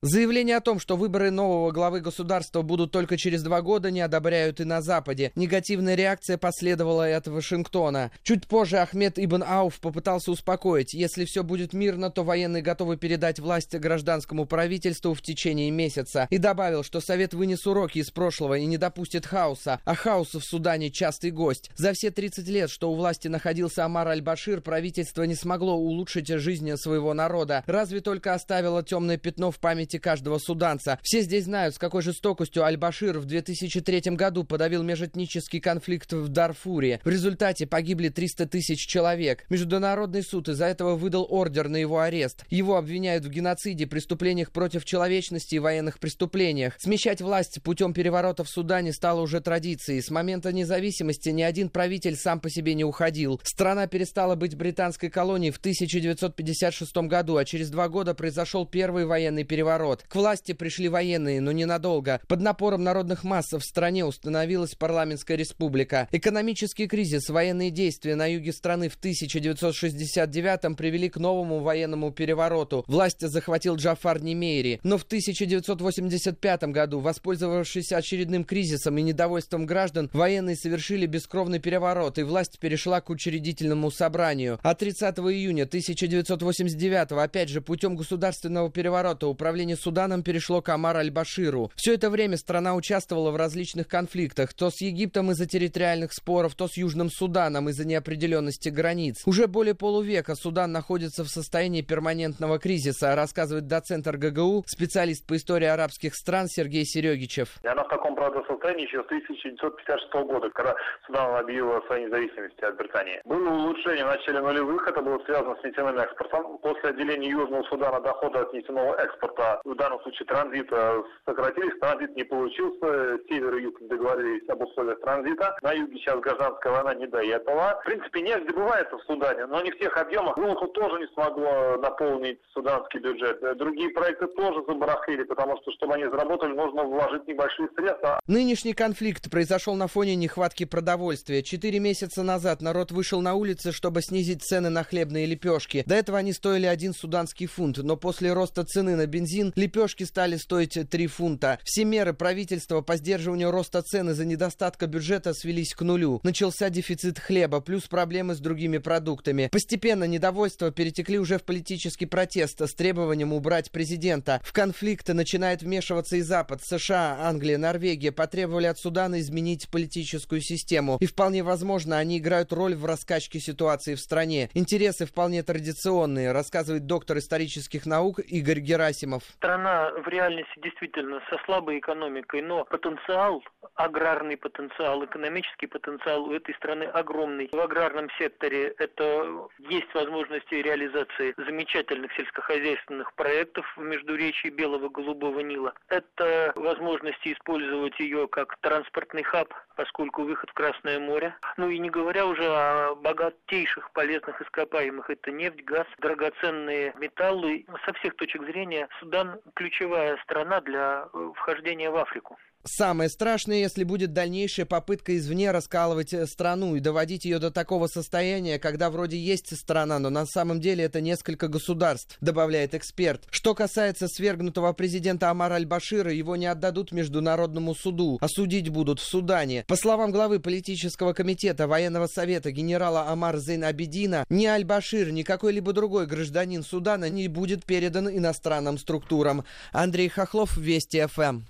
Заявление о том, что выборы нового главы государства будут только через два года, не одобряют и на Западе. Негативная реакция последовала и от Вашингтона. Чуть позже Ахмед Ибн Ауф попытался успокоить. Если все будет мирно, то военные готовы передать власть гражданскому правительству в течение месяца. И добавил, что Совет вынес уроки из прошлого и не допустит хаоса. А хаос в Судане частый гость. За все 30 лет, что у власти находился Амар Аль-Башир, правительство не смогло улучшить жизнь своего народа. Разве только оставило темное пятно в памяти памяти каждого суданца. Все здесь знают, с какой жестокостью Аль-Башир в 2003 году подавил межэтнический конфликт в Дарфуре. В результате погибли 300 тысяч человек. Международный суд из-за этого выдал ордер на его арест. Его обвиняют в геноциде, преступлениях против человечности и военных преступлениях. Смещать власть путем переворота в Судане стало уже традицией. С момента независимости ни один правитель сам по себе не уходил. Страна перестала быть британской колонией в 1956 году, а через два года произошел первый военный переворот переворот. К власти пришли военные, но ненадолго. Под напором народных масс в стране установилась парламентская республика. Экономический кризис, военные действия на юге страны в 1969-м привели к новому военному перевороту. Власть захватил Джафар Немейри. Но в 1985 году, воспользовавшись очередным кризисом и недовольством граждан, военные совершили бескровный переворот, и власть перешла к учредительному собранию. А 30 июня 1989 опять же путем государственного переворота управление управление Суданом перешло к Амар аль-Баширу. Все это время страна участвовала в различных конфликтах, то с Египтом из-за территориальных споров, то с Южным Суданом из-за неопределенности границ. Уже более полувека Судан находится в состоянии перманентного кризиса, рассказывает доцент РГГУ, специалист по истории арабских стран Сергей Серегичев. И она в таком, правда, состоянии еще с 1956 года, когда Судан объявил о своей независимости от Британии. Было улучшение в начале нулевых, это было связано с нефтяным экспортом. После отделения Южного Судана дохода от нефтяного экспорта в данном случае транзита сократились, транзит не получился, север и юг договорились об условиях транзита. На юге сейчас гражданская война не до этого. В принципе, нефть добывается в Судане, но не в тех объемах. Волху тоже не смогло наполнить суданский бюджет. Другие проекты тоже забарахлили, потому что, чтобы они заработали, нужно вложить небольшие средства. Нынешний конфликт произошел на фоне нехватки продовольствия. Четыре месяца назад народ вышел на улицы, чтобы снизить цены на хлебные лепешки. До этого они стоили один суданский фунт, но после роста цены на бензин бензин, лепешки стали стоить 3 фунта. Все меры правительства по сдерживанию роста цен из-за недостатка бюджета свелись к нулю. Начался дефицит хлеба, плюс проблемы с другими продуктами. Постепенно недовольство перетекли уже в политический протест с требованием убрать президента. В конфликты начинает вмешиваться и Запад. США, Англия, Норвегия потребовали от Судана изменить политическую систему. И вполне возможно, они играют роль в раскачке ситуации в стране. Интересы вполне традиционные, рассказывает доктор исторических наук Игорь Герасимов. Страна в реальности действительно со слабой экономикой, но потенциал, аграрный потенциал, экономический потенциал у этой страны огромный. В аграрном секторе это есть возможности реализации замечательных сельскохозяйственных проектов в междуречии Белого Голубого Нила. Это возможности использовать ее как транспортный хаб, поскольку выход в Красное море. Ну и не говоря уже о богатейших полезных ископаемых. Это нефть, газ, драгоценные металлы. Со всех точек зрения Судан ключевая страна для э, вхождения в Африку. Самое страшное, если будет дальнейшая попытка извне раскалывать э, страну и доводить ее до такого состояния, когда вроде есть страна, но на самом деле это несколько государств, добавляет эксперт. Что касается свергнутого президента Амара Аль-Башира, его не отдадут Международному суду, а судить будут в Судане. По словам главы политического комитета военного совета генерала Амар Зейн Абидина, ни Аль-Башир, ни какой-либо другой гражданин Судана не будет передан иностранным структурам. Андрей Хохлов, Вести ФМ.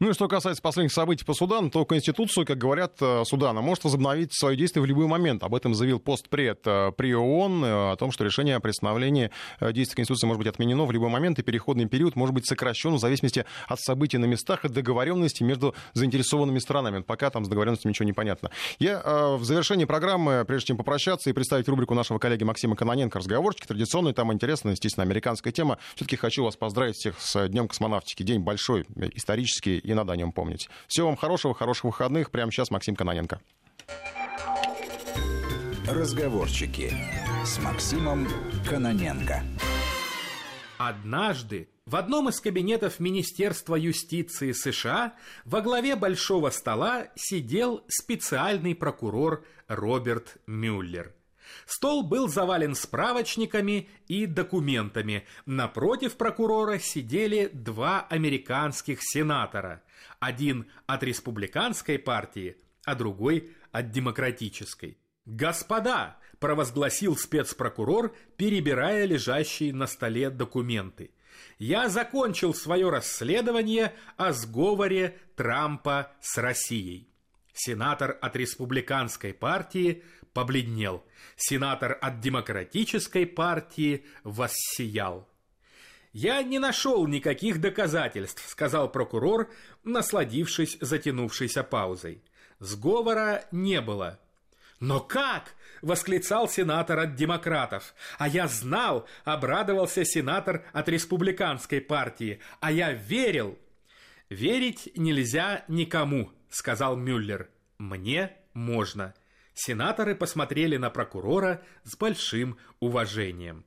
Ну и что касается последних событий по Судану, то Конституцию, как говорят, э, Судана может возобновить свое действие в любой момент. Об этом заявил постпред э, при ООН, э, о том, что решение о приостановлении действия Конституции может быть отменено в любой момент, и переходный период может быть сокращен в зависимости от событий на местах и договоренности между заинтересованными странами. Пока там с договоренностью ничего не понятно. Я в завершении программы, прежде чем попрощаться и представить рубрику нашего коллеги Максима Каноненко «Разговорчики», традиционная, там интересная, естественно, американская тема, все-таки хочу вас поздравить всех с Днем космонавтики. День большой, исторический практически и надо о нем помнить. Всего вам хорошего, хороших выходных. Прямо сейчас Максим Каноненко. Разговорчики с Максимом Каноненко. Однажды в одном из кабинетов Министерства юстиции США во главе большого стола сидел специальный прокурор Роберт Мюллер. Стол был завален справочниками и документами. Напротив прокурора сидели два американских сенатора. Один от республиканской партии, а другой от демократической. «Господа!» – провозгласил спецпрокурор, перебирая лежащие на столе документы. «Я закончил свое расследование о сговоре Трампа с Россией». Сенатор от республиканской партии побледнел. Сенатор от демократической партии воссиял. «Я не нашел никаких доказательств», — сказал прокурор, насладившись затянувшейся паузой. «Сговора не было». «Но как?» — восклицал сенатор от демократов. «А я знал!» — обрадовался сенатор от республиканской партии. «А я верил!» «Верить нельзя никому», — сказал Мюллер. «Мне можно». Сенаторы посмотрели на прокурора с большим уважением.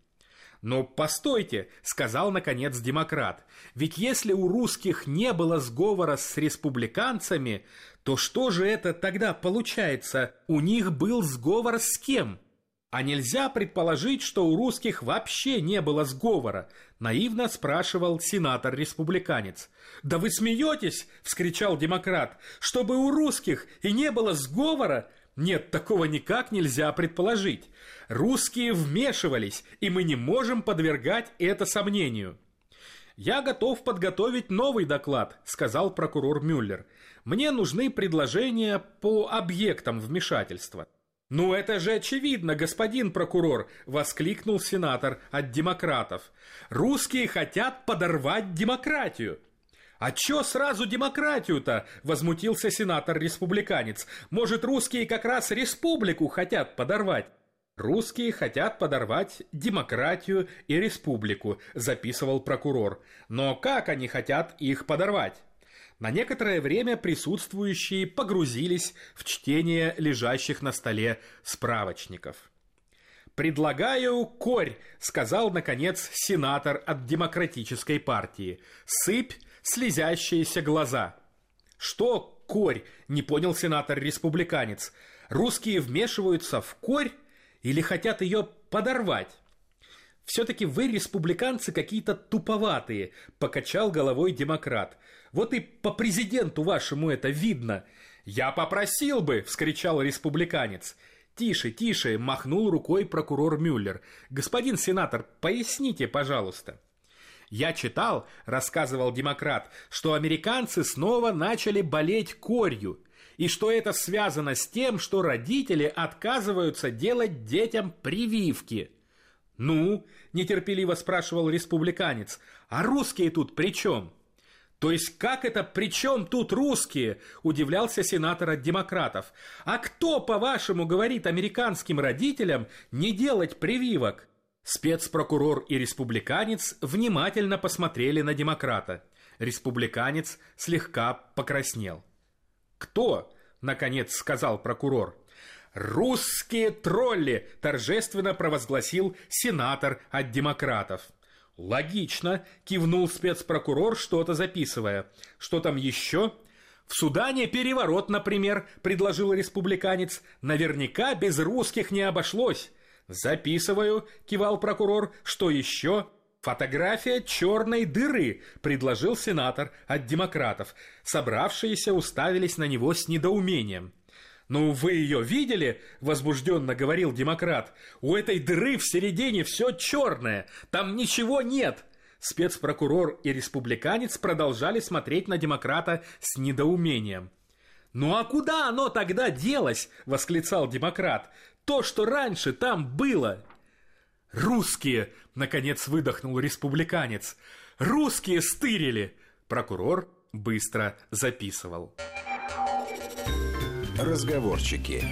«Но постойте», — сказал наконец демократ, «ведь если у русских не было сговора с республиканцами, то что же это тогда получается? У них был сговор с кем?» «А нельзя предположить, что у русских вообще не было сговора?» — наивно спрашивал сенатор-республиканец. «Да вы смеетесь!» — вскричал демократ. «Чтобы у русских и не было сговора, нет, такого никак нельзя предположить. Русские вмешивались, и мы не можем подвергать это сомнению. «Я готов подготовить новый доклад», — сказал прокурор Мюллер. «Мне нужны предложения по объектам вмешательства». «Ну это же очевидно, господин прокурор!» — воскликнул сенатор от демократов. «Русские хотят подорвать демократию!» «А чё сразу демократию-то?» – возмутился сенатор-республиканец. «Может, русские как раз республику хотят подорвать?» «Русские хотят подорвать демократию и республику», – записывал прокурор. «Но как они хотят их подорвать?» На некоторое время присутствующие погрузились в чтение лежащих на столе справочников. «Предлагаю корь», — сказал, наконец, сенатор от Демократической партии. «Сыпь слезящиеся глаза. «Что корь?» – не понял сенатор-республиканец. «Русские вмешиваются в корь или хотят ее подорвать?» «Все-таки вы, республиканцы, какие-то туповатые», – покачал головой демократ. «Вот и по президенту вашему это видно». «Я попросил бы!» – вскричал республиканец. «Тише, тише!» – махнул рукой прокурор Мюллер. «Господин сенатор, поясните, пожалуйста». Я читал, рассказывал демократ, что американцы снова начали болеть корью, и что это связано с тем, что родители отказываются делать детям прививки. «Ну?» – нетерпеливо спрашивал республиканец. «А русские тут при чем?» «То есть как это при чем тут русские?» – удивлялся сенатор от демократов. «А кто, по-вашему, говорит американским родителям не делать прививок?» Спецпрокурор и республиканец внимательно посмотрели на демократа. Республиканец слегка покраснел. «Кто?» – наконец сказал прокурор. «Русские тролли!» – торжественно провозгласил сенатор от демократов. «Логично», – кивнул спецпрокурор, что-то записывая. «Что там еще?» «В Судане переворот, например», – предложил республиканец. «Наверняка без русских не обошлось». «Записываю», — кивал прокурор. «Что еще?» «Фотография черной дыры», — предложил сенатор от демократов. Собравшиеся уставились на него с недоумением. «Ну, вы ее видели?» – возбужденно говорил демократ. «У этой дыры в середине все черное, там ничего нет!» Спецпрокурор и республиканец продолжали смотреть на демократа с недоумением. «Ну а куда оно тогда делось?» – восклицал демократ то, что раньше там было. «Русские!» – наконец выдохнул республиканец. «Русские стырили!» Прокурор быстро записывал. Разговорчики.